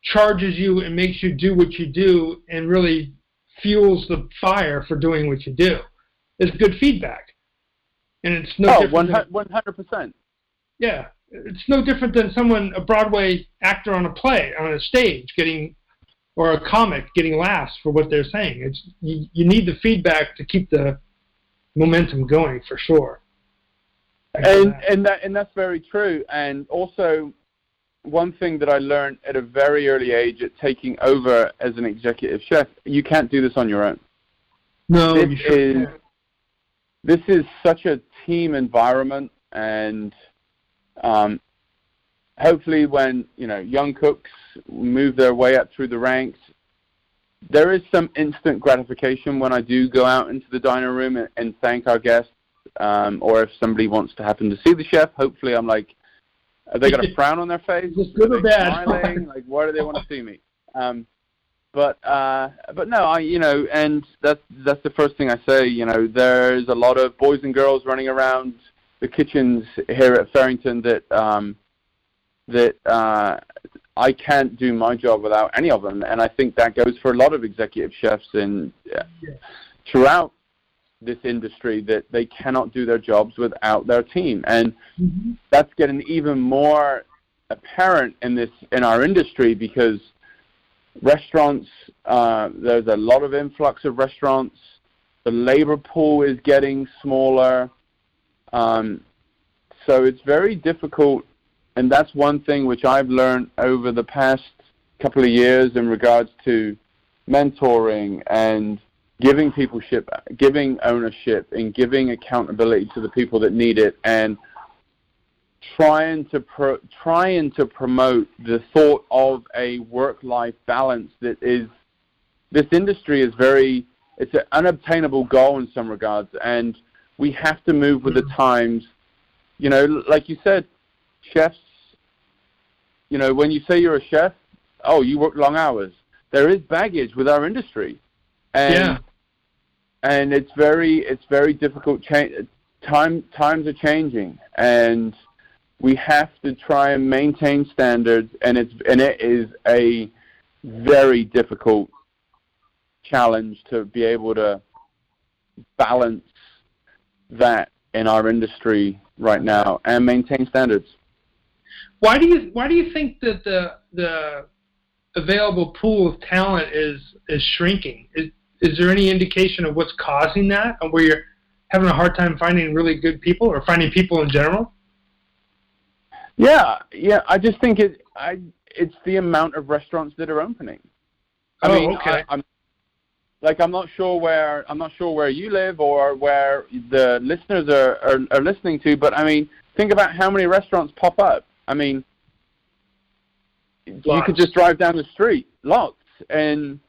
charges you and makes you do what you do and really fuels the fire for doing what you do. It's good feedback, and it's no oh, different. 100%. yeah, it's no different than someone, a Broadway actor on a play, on a stage, getting, or a comic getting laughs for what they're saying. It's you, you need the feedback to keep the momentum going for sure. And that. and that and that's very true. And also, one thing that I learned at a very early age at taking over as an executive chef, you can't do this on your own. no, this you sure is-. This is such a team environment, and um, hopefully, when you know young cooks move their way up through the ranks, there is some instant gratification when I do go out into the dining room and, and thank our guests, um, or if somebody wants to happen to see the chef. Hopefully, I'm like, are they got a [laughs] frown on their face? Is this good or bad? Smiling? [laughs] like, why do they want to see me? Um, but uh, but no, I you know, and that's that's the first thing I say. You know, there's a lot of boys and girls running around the kitchens here at Fearrington that um, that uh, I can't do my job without any of them, and I think that goes for a lot of executive chefs uh, Yes. throughout this industry that they cannot do their jobs without their team, and Mhm. that's getting even more apparent in this in our industry because restaurants uh, there's a lot of influx of restaurants the labor pool is getting smaller um, so it's very difficult and that's one thing which I've learned over the past couple of years in regards to mentoring and giving people ship, giving ownership and giving accountability to the people that need it and trying to pro- trying to promote the thought of a work-life balance that is this industry is very it's an unobtainable goal in some regards. And we have to move with the times. You know like you said chefs you know when you say you're a chef oh you work long hours. There is baggage with our industry. And Yeah. and it's very it's very difficult. Cha- time times are changing. And we have to try and maintain standards. And it's and it is a very difficult challenge to be able to balance that in our industry right now and maintain standards Why do you why do you think that the the available pool of talent is is shrinking? Is is there any indication of what's causing that, or where you're having a hard time finding really good people, or finding people in general? Yeah, yeah. I just think it. I it's the amount of restaurants that are opening. I Oh, mean, okay. I, I'm like I'm not sure where I'm not sure where you live or where the listeners are, are are listening to, but I mean, think about how many restaurants pop up. I mean, you could just drive down the street, lots, and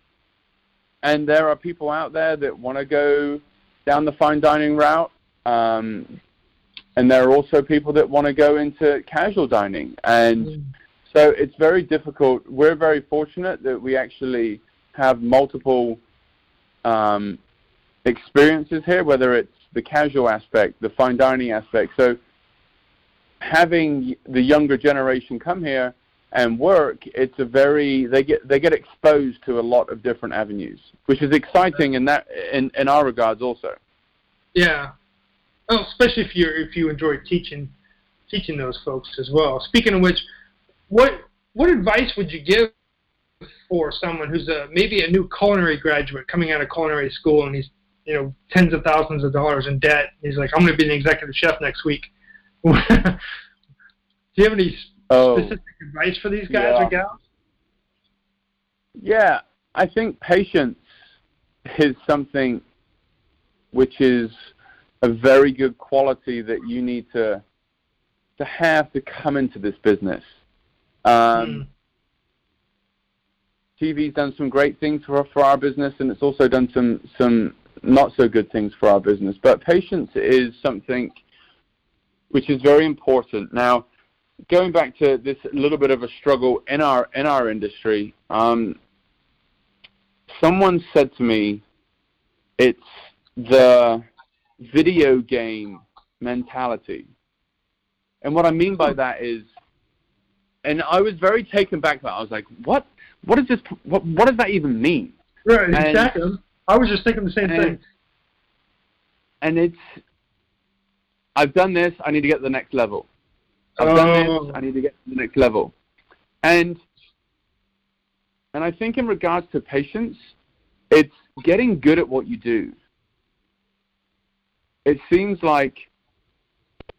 and there are people out there that want to go down the fine dining route. Um, and there are also people that want to go into casual dining, and mm. so it's very difficult. We're very fortunate that we actually have multiple um, experiences here, whether it's the casual aspect, the fine dining aspect. So having the younger generation come here and work, it's a very they get they get exposed to a lot of different avenues, which is exciting in that in, in our regards also. Yeah, well, especially if you if you enjoy teaching teaching those folks as well. Speaking of which, what what advice would you give for someone who's a maybe a new culinary graduate coming out of culinary school and he's you know tens of thousands of dollars in debt? He's like, I'm going to be an executive chef next week. [laughs] Do you have any oh, specific advice for these guys yeah. or gals? Yeah, I think patience is something which is a very good quality that you need to to have to come into this business. Um, mm. TV's done some great things for for our business, and it's also done some some not so good things for our business. But patience is something which is very important. Now, going back to this little bit of a struggle in our in our industry, um, someone said to me, "It's the video game mentality," and what I mean by that is, and I was very taken back by. It. I was like, "What? What is this? What? What does that even mean?" Right. And, exactly. I was just thinking the same and, thing. And it's, I've done this. I need to get to the next level. I've oh. done this. Oh. I need to get to the next level. And and I think in regards to patience, it's getting good at what you do. It seems like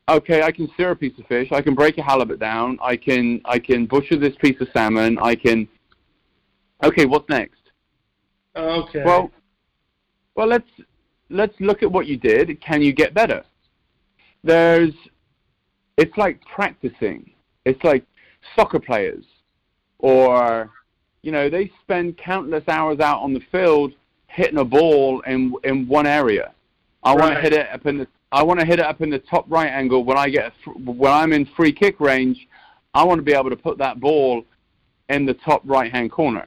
okay, I can sear a piece of fish, I can break a halibut down, I can I can butcher this piece of salmon, I can Okay, what's next? Okay. Well, well let's let's look at what you did. Can you get better? There's it's like practicing. It's like soccer players, or you know, they spend countless hours out on the field hitting a ball in in one area. I right. want to hit it up in the I want to hit it up in the top right angle when I get a, when I'm in free kick range. I want to be able to put that ball in the top right hand corner.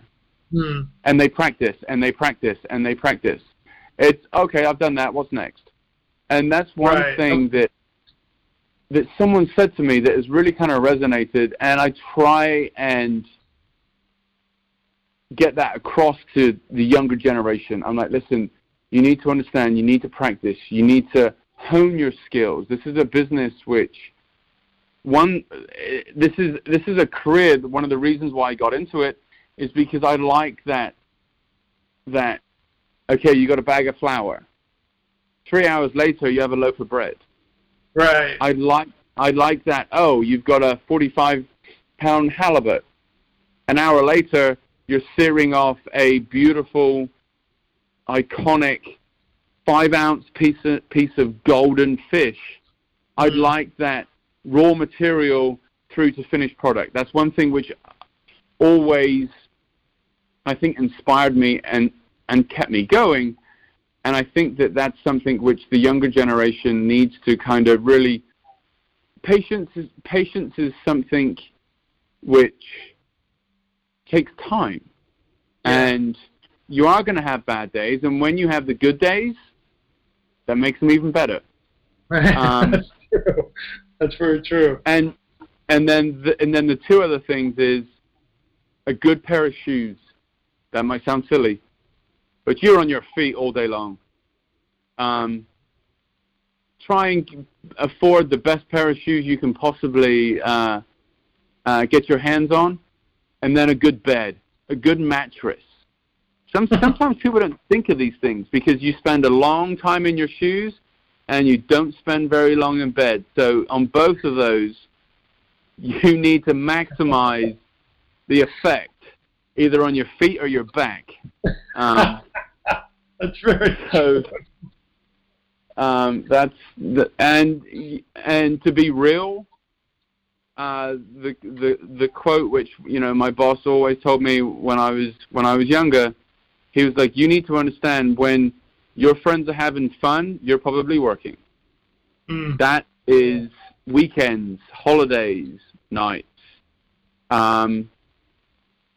Hmm. And they practice and they practice and they practice. It's okay. I've done that. What's next? And that's one right. thing that that someone said to me that has really kind of resonated, and I try and get that across to the younger generation. I'm like, listen, you need to understand, you need to practice, you need to hone your skills. This is a business which one this is this is a career one of the reasons why I got into it is because I like that that okay, you got a bag of flour. 3 hours later you have a loaf of bread Right. I like I like that. Oh, you've got a 45 pound halibut. An hour later, you're searing off a beautiful, iconic five ounce piece of, piece of golden fish. I'd mm. like that raw material through to finished product. That's one thing which always, I think, inspired me and, and kept me going and I think that that's something which the younger generation needs to kind of really patience is patience is something which takes time, yeah. and you are going to have bad days, and when you have the good days, that makes them even better. [laughs] Um, that's true. That's very true. And and then the, and then the two other things is a good pair of shoes. That might sound silly, but you're on your feet all day long. Um, try and afford the best pair of shoes you can possibly uh, uh, get your hands on, and then a good bed, a good mattress. Some, [laughs] sometimes people don't think of these things because you spend a long time in your shoes and you don't spend very long in bed. So on both of those, you need to maximize the effect either on your feet or your back. [laughs] Um, That's very so. Um, that's the, and and to be real, uh, the the the quote which you know my boss always told me when I was when I was younger, he was like, "You need to understand when your friends are having fun, you're probably working." Mm. That is weekends, holidays, nights. Um,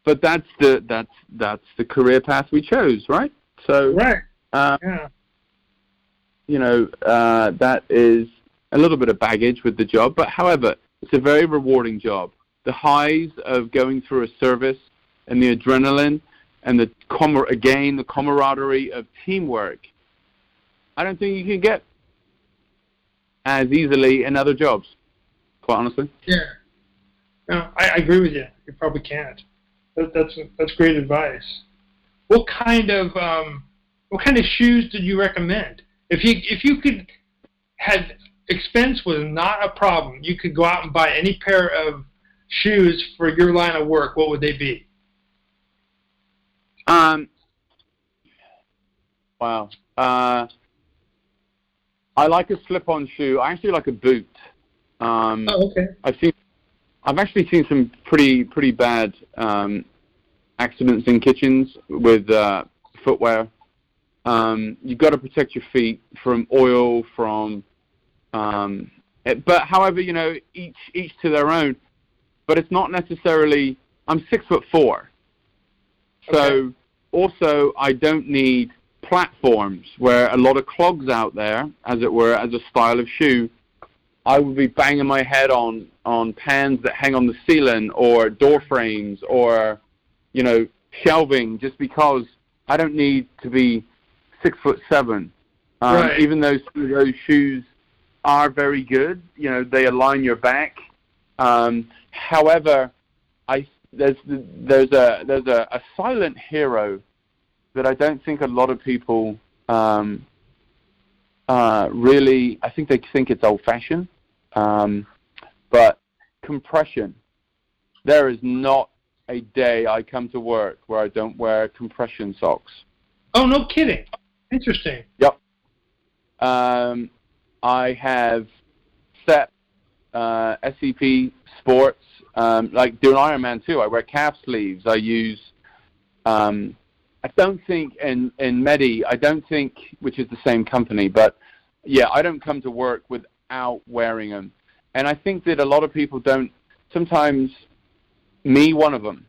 but that's the that's that's the career path we chose, right? So right, uh, yeah, you know uh, that is a little bit of baggage with the job, but however, it's a very rewarding job. The highs of going through a service and the adrenaline and the com- again the camaraderie of teamwork. I don't think you can get as easily in other jobs, quite honestly. yeah. No, I, I agree with you. You probably can't. That, that's that's great advice. What kind of um, what kind of shoes did you recommend? If you if you could had expense was not a problem, you could go out and buy any pair of shoes for your line of work. What would they be? Um, wow. Uh, I like a slip-on shoe. I actually like a boot. Um, Oh, okay. I've seen, I've actually seen some pretty pretty bad um, accidents in kitchens with uh, footwear. Um, you've got to protect your feet from oil, from. Um, it, but however, you know, each each to their own. But it's not necessarily. I'm six foot four, so Okay. also I don't need platforms where a lot of clogs out there, as it were, as a style of shoe. I would be banging my head on on pans that hang on the ceiling or door frames or you know shelving just because I don't need to be six foot seven. Um, Right. Even though those shoes are very good, you know they align your back. Um, however, I there's there's a there's a, a silent hero that I don't think a lot of people um, uh, really. I think they think it's old fashioned, um, but compression. There is not a day I come to work where I don't wear compression socks. Oh, no kidding. Interesting. Yep. Um, I have set uh, CEP sports, um, like doing Ironman too. I wear calf sleeves. I use. Um, I don't think in in Medi. I don't think, which is the same company, but yeah, I don't come to work without wearing them. And I think that a lot of people don't. Sometimes, me one of them.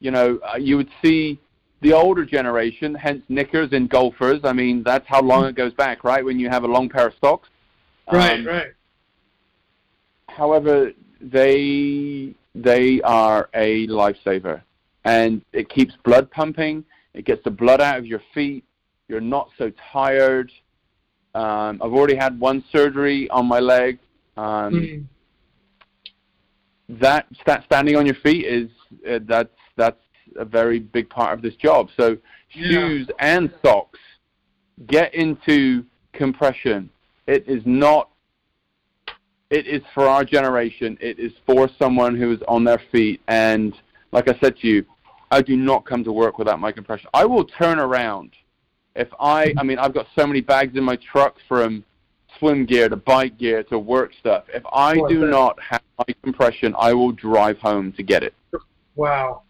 You know, uh, you would see the older generation, hence knickers and golfers. I mean, that's how long it goes back, right? When you have a long pair of socks. Right, Um, right. However, they they are a lifesaver, and it keeps blood pumping. It gets the blood out of your feet. You're not so tired. Um, I've already had one surgery on my leg. Um, Mm. That sta standing on your feet is uh, that's that's a very big part of this job. So Yeah. shoes and socks get into compression. It is not. It is for our generation. It is for someone who is on their feet. And like I said to you, I do not come to work without my compression. I will turn around if I. I mean, I've got so many bags in my truck from swim gear to bike gear to work stuff. If I do not have my compression, I will drive home to get it. Wow.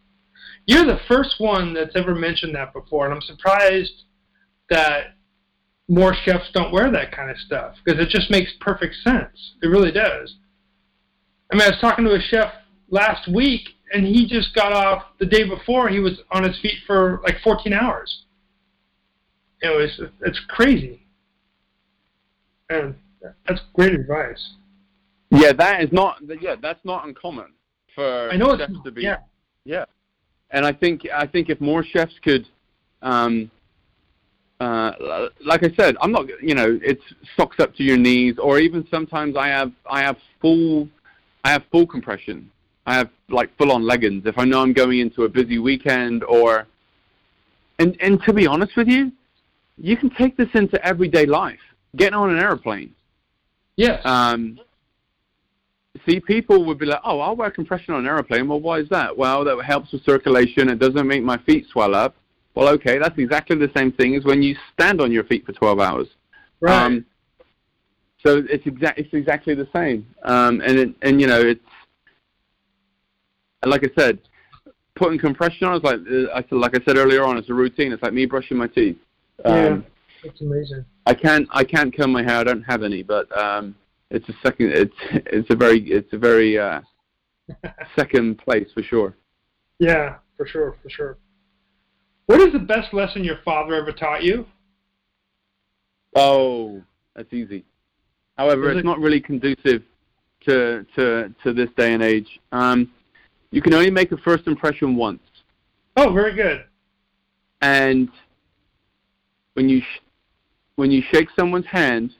You're the first one that's ever mentioned that before, and I'm surprised that more chefs don't wear that kind of stuff because it just makes perfect sense. It really does. I mean, I was talking to a chef last week, and he just got off the day before. He was on his feet for like 14 hours. It was it's crazy, and that's great advice. Yeah, that is not. Yeah, that's not uncommon for I know it's chefs to be. yeah. Yeah, and I think I think if more chefs could, um, uh, like I said, I'm not. You know, it's socks up to your knees, or even sometimes I have I have full, I have full compression. I have like full on leggings if I know I'm going into a busy weekend, or, and and to be honest with you, you can take this into everyday life. Getting on an airplane. Yes. Um, see, people would be like, "Oh, I'll wear compression on an aeroplane." Well, why is that? Well, that helps with circulation. It doesn't make my feet swell up. Well, okay, that's exactly the same thing as when you stand on your feet for 12 hours. right. Um, so it's exact. It's exactly the same. Um, and it, and you know, it's and like I said, putting compression on is like uh, I said, like I said earlier on, it's a routine. It's like me brushing my teeth. Um, Yeah. that's amazing. I can't I can't comb my hair. I don't have any, but um, it's a second. It's it's a very it's a very uh, [laughs] second place for sure. Yeah, for sure, for sure. What is the best lesson your father ever taught you? Oh, that's easy. However, it's not really conducive to to to this day and age. Um, you can only make a first impression once. Oh, very good. And when you sh- when you shake someone's hand,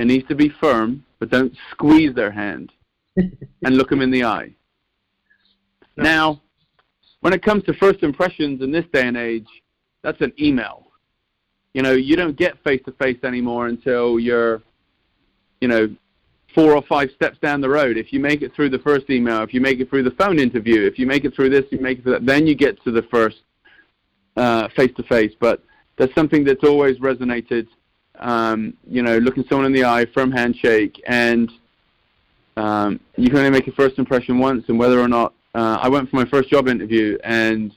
it needs to be firm, but don't squeeze their hand, [laughs] and look them in the eye. No. Now, when it comes to first impressions in this day and age, that's an email. You know, you don't get face to face anymore until you're, you know, four or five steps down the road. If you make it through the first email, if you make it through the phone interview, if you make it through this, you make it through that, then you get to the first face to face. But that's something that's always resonated. Um, you know, looking someone in the eye, firm handshake, and um, you can only make a first impression once. And whether or not uh, I went for my first job interview, and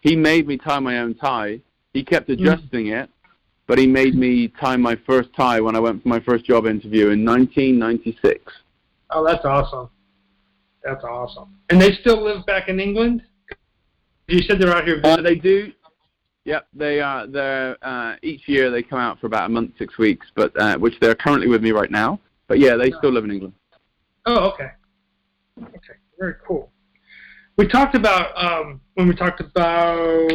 he made me tie my own tie. He kept mm. adjusting mm. it, but he made me tie my first tie when I went for my first job interview in 1996. Oh, that's awesome. That's awesome. And they still live back in England? You said they're out here. Uh, they do. Yep, they are. They're uh, each year they come out for about a month, six weeks, but uh, which they're currently with me right now. But yeah, they still live in England. Oh, okay. Okay, very cool. We talked about um, when we talked about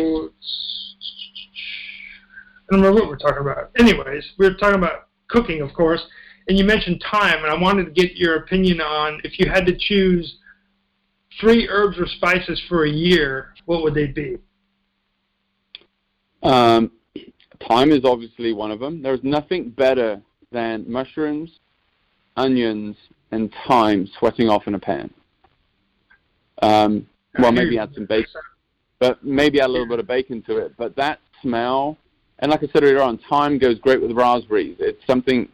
I don't remember what we're talking about. Anyways, we were talking about cooking, of course, and you mentioned thyme, and I wanted to get your opinion on if you had to choose three herbs or spices for a year, what would they be? Um, thyme is obviously one of them. There's nothing better than mushrooms, onions, and thyme sweating off in a pan. Um, well, maybe add some bacon, but maybe add a little bit of bacon to it. But that smell and like I said earlier on, thyme goes great with raspberries. It's something,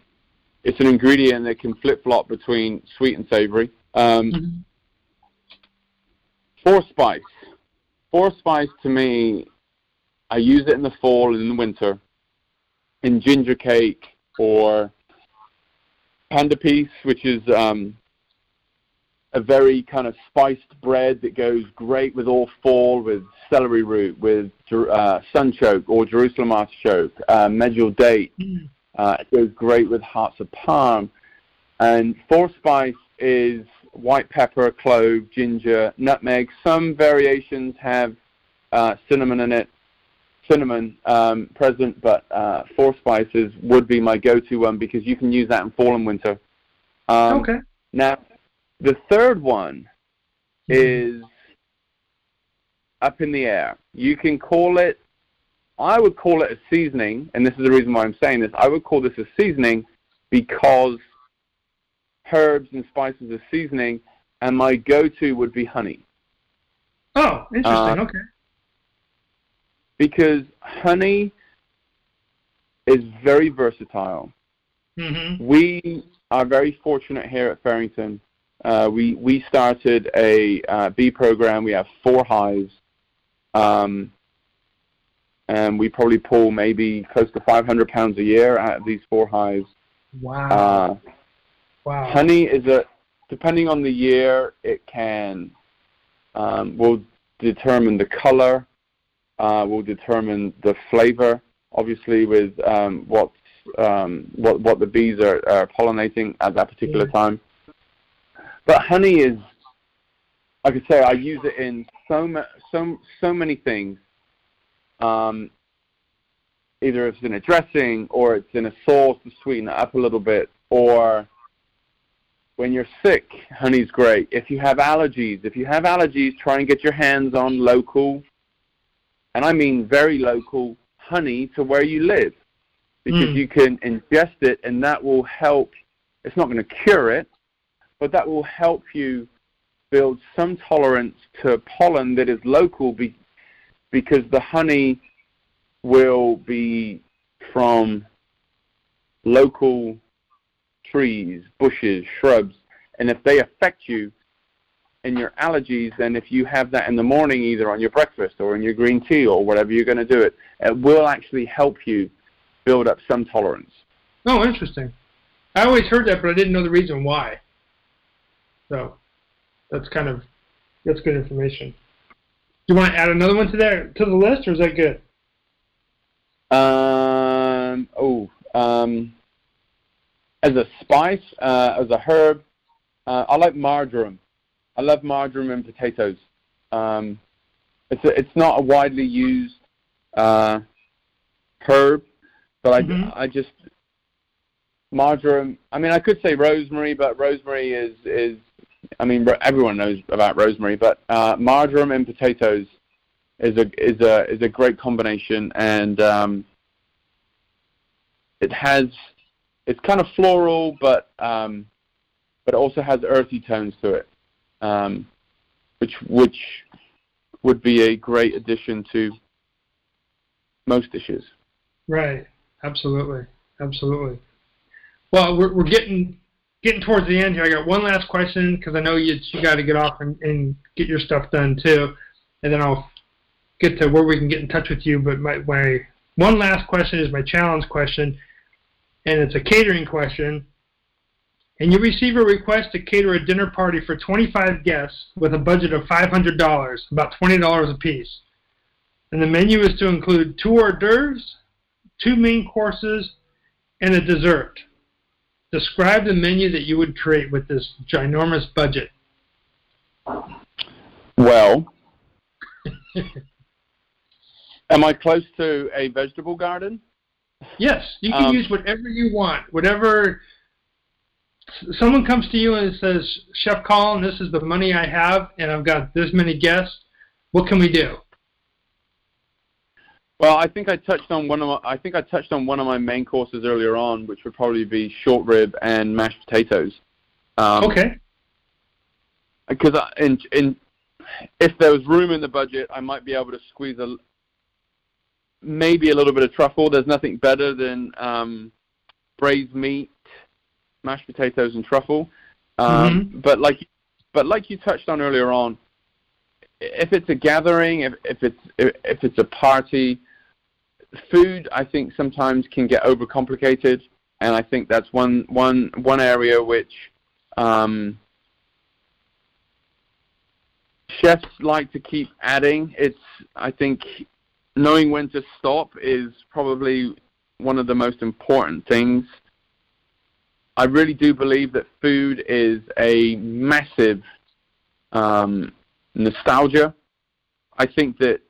it's an ingredient that can flip flop between sweet and savory. Um, mm-hmm. Four spice. Four spice to me, I use it in the fall and in the winter, in ginger cake or pain d'épice, which is um, a very kind of spiced bread that goes great with all fall, with celery root, with uh, sunchoke or Jerusalem artichoke, uh, medjool date. Mm. Uh, it goes great with hearts of palm. And four spice is white pepper, clove, ginger, nutmeg. Some variations have uh, cinnamon in it, cinnamon um, present, but uh, four spices would be my go-to one because you can use that in fall and winter. Um, okay. Now, the third one is up in the air. You can call it, I would call it a seasoning, and this is the reason why I'm saying this. I would call this a seasoning because herbs and spices are seasoning, and my go-to would be honey. Oh, interesting. Uh, okay. Because honey is very versatile. Mm-hmm. We are very fortunate here at Fearrington uh, we we started a uh, bee program. We have four hives, um, and we probably pull maybe close to 500 pounds a year out of these four hives. Wow! Uh, wow! Honey is a depending on the year, it can um, will determine the color, will determine the flavor. Obviously, with um, what's um, what what the bees are, are pollinating at that particular time. But honey is, like I say, I use it in so so so many things. Um, either it's in a dressing or it's in a sauce to sweeten it up a little bit, or when you're sick, honey's great. If you have allergies, if you have allergies, try and get your hands on local, and I mean very local, honey to where you live. Because mm. you can ingest it and that will help. It's not going to cure it, but that will help you build some tolerance to pollen that is local be, because the honey will be from local trees, bushes, shrubs, and if they affect you in your allergies, then if you have that in the morning, either on your breakfast or in your green tea or whatever you're going to do it, it will actually help you build up some tolerance. Oh, interesting. I always heard that, but I didn't know the reason why. So that's kind of that's good information. Do you want to add another one to that to the list, or is that good? Um. Oh. Um. As a spice, uh, as a herb, uh, I like marjoram. I love marjoram and potatoes. Um, it's a, it's not a widely used uh, herb, but I Mhm. I just marjoram. I mean, I could say rosemary, but rosemary is is. I mean, everyone knows about rosemary, but uh, marjoram and potatoes is a is a is a great combination, and um, it has it's kind of floral, but um, but it also has earthy tones to it, um, which which would be a great addition to most dishes. Right. Absolutely. Absolutely. Well, we're we're getting getting towards the end here. I got one last question because I know you you got to get off and, and get your stuff done too, and then I'll get to where we can get in touch with you. But my my one last question is my challenge question, and it's a catering question. And you receive a request to cater a dinner party for 25 guests with a budget of $500, about $20 a piece. And the menu is to include two hors d'oeuvres, two main courses, and a dessert. Describe the menu that you would create with this ginormous budget. Well, [laughs] am I close to a vegetable garden? Yes, you can Um, use whatever you want. Whatever someone comes to you and says, "Chef Colin, this is the money I have, and I've got this many guests. What can we do?" Well, I think I touched on one of my, I think I touched on one of my main courses earlier on, which would probably be short rib and mashed potatoes. Um, okay. Because in in if there was room in the budget, I might be able to squeeze a maybe a little bit of truffle. There's nothing better than um, braised meat, mashed potatoes, and truffle. Um, But like but like you touched on earlier on, if it's a gathering, if, if it's if, if it's a party, food I think sometimes can get overcomplicated, and I think that's one one one area which um, chefs like to keep adding. It's I think knowing when to stop is probably one of the most important things. I really do believe that food is a massive um, nostalgia. I think that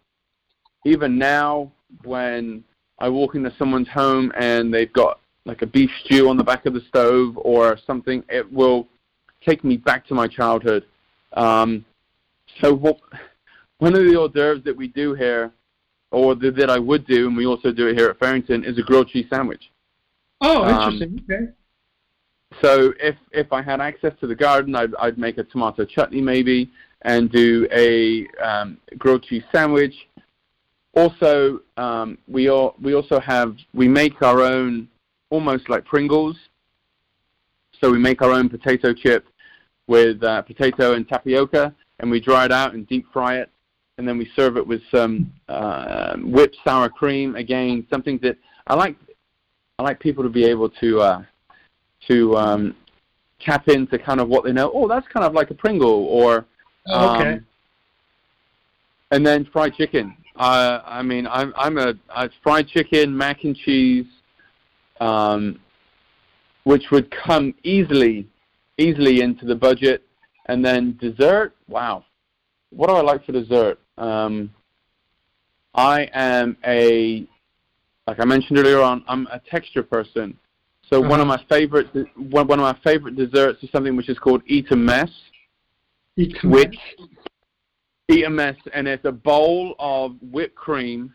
even now, when I walk into someone's home and they've got like a beef stew on the back of the stove or something, it will take me back to my childhood. Um, so what, one of the hors d'oeuvres that we do here, or the, that I would do, and we also do it here at Fearrington, is a grilled cheese sandwich. Oh, Um, interesting. okay. So if if I had access to the garden, I'd I'd make a tomato chutney maybe, and do a um, grilled cheese sandwich. Also, um, we all we also have we make our own almost like Pringles. So we make our own potato chip with uh, potato and tapioca, and we dry it out and deep fry it, and then we serve it with some uh, whipped sour cream. Again, something that I like. I like people to be able to. Uh, to um, tap into kind of what they know. Oh, that's kind of like a Pringle, or Oh, okay. um, and then fried chicken. Uh, I mean, I'm I'm a, a fried chicken, mac and cheese, um, which would come easily, easily into the budget, and then dessert. Wow, what do I like for dessert? Um, I am a, like I mentioned earlier on, I'm a texture person. So one of Uh-huh. my favorite one, one of my favorite desserts is something which is called Eton mess, You can- which Eton mess, and it's a bowl of whipped cream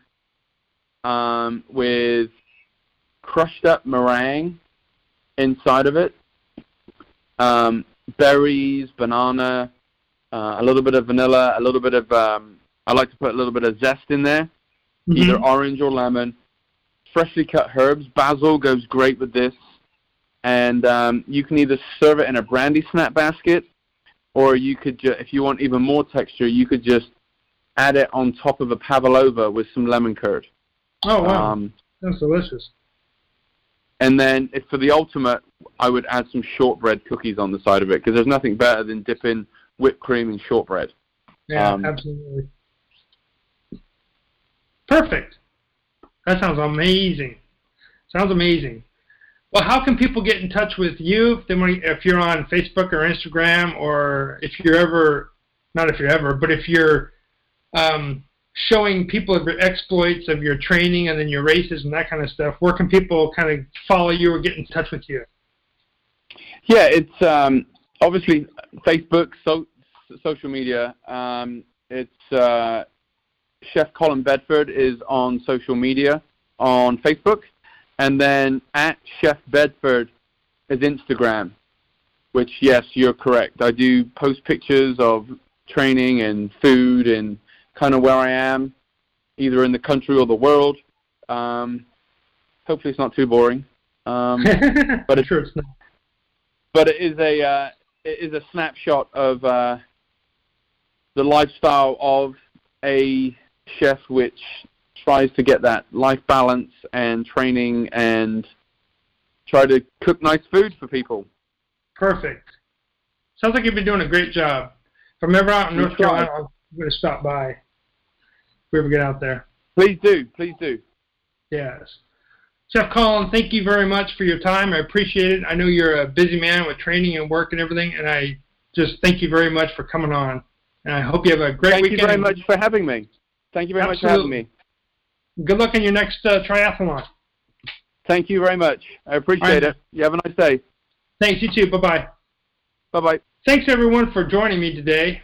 um, with crushed up meringue inside of it, um, berries, banana, uh, a little bit of vanilla, a little bit of um, I like to put a little bit of zest in there Mhm. either orange or lemon. Freshly cut herbs. Basil goes great with this. And um, you can either serve it in a brandy snap basket, or you could, ju- if you want even more texture, you could just add it on top of a pavlova with some lemon curd. Oh wow, Um, that's delicious. And then if for the ultimate, I would add some shortbread cookies on the side of it because there's nothing better than dipping whipped cream in shortbread. Yeah, um, absolutely. Perfect. That sounds amazing. Sounds amazing. Well, how can people get in touch with you if you're on Facebook or Instagram, or if you're ever, not if you're ever, but if you're um, showing people your exploits of your training and then your races and that kind of stuff, where can people kind of follow you or get in touch with you? Yeah, it's um, obviously Facebook, so, social media. Um, it's uh, Chef Colin Bedford is on social media on Facebook. And then at Chef Bedford is Instagram, which, yes, you're correct. I do post pictures of training and food and kind of where I am, either in the country or the world. Um, hopefully, it's not too boring. Um, [laughs] but it's, sure it's not. But it is a uh, it is a snapshot of uh, the lifestyle of a chef, which tries to get that life balance and training and try to cook nice food for people. Perfect. Sounds like you've been doing a great job. If I'm ever out in North Carolina, I'm going to stop by. If we ever get out there. Please do. Please do. Yes. Chef Colin, thank you very much for your time. I appreciate it. I know you're a busy man with training and work and everything, and I just thank you very much for coming on. And I hope you have a great thank weekend. Thank you very much for having me. Thank you very Absolutely. much for having me. Good luck in your next uh, triathlon. Thank you very much. I appreciate right. it. You have a nice day. Thanks, you too. Bye bye. Bye bye. Thanks everyone for joining me today.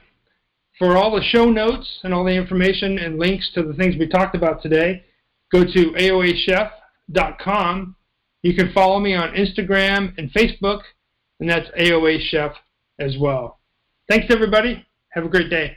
For all the show notes and all the information and links to the things we talked about today, go to aoachef.com. You can follow me on Instagram and Facebook, and that's AOA Chef as well. Thanks, everybody. Have a great day.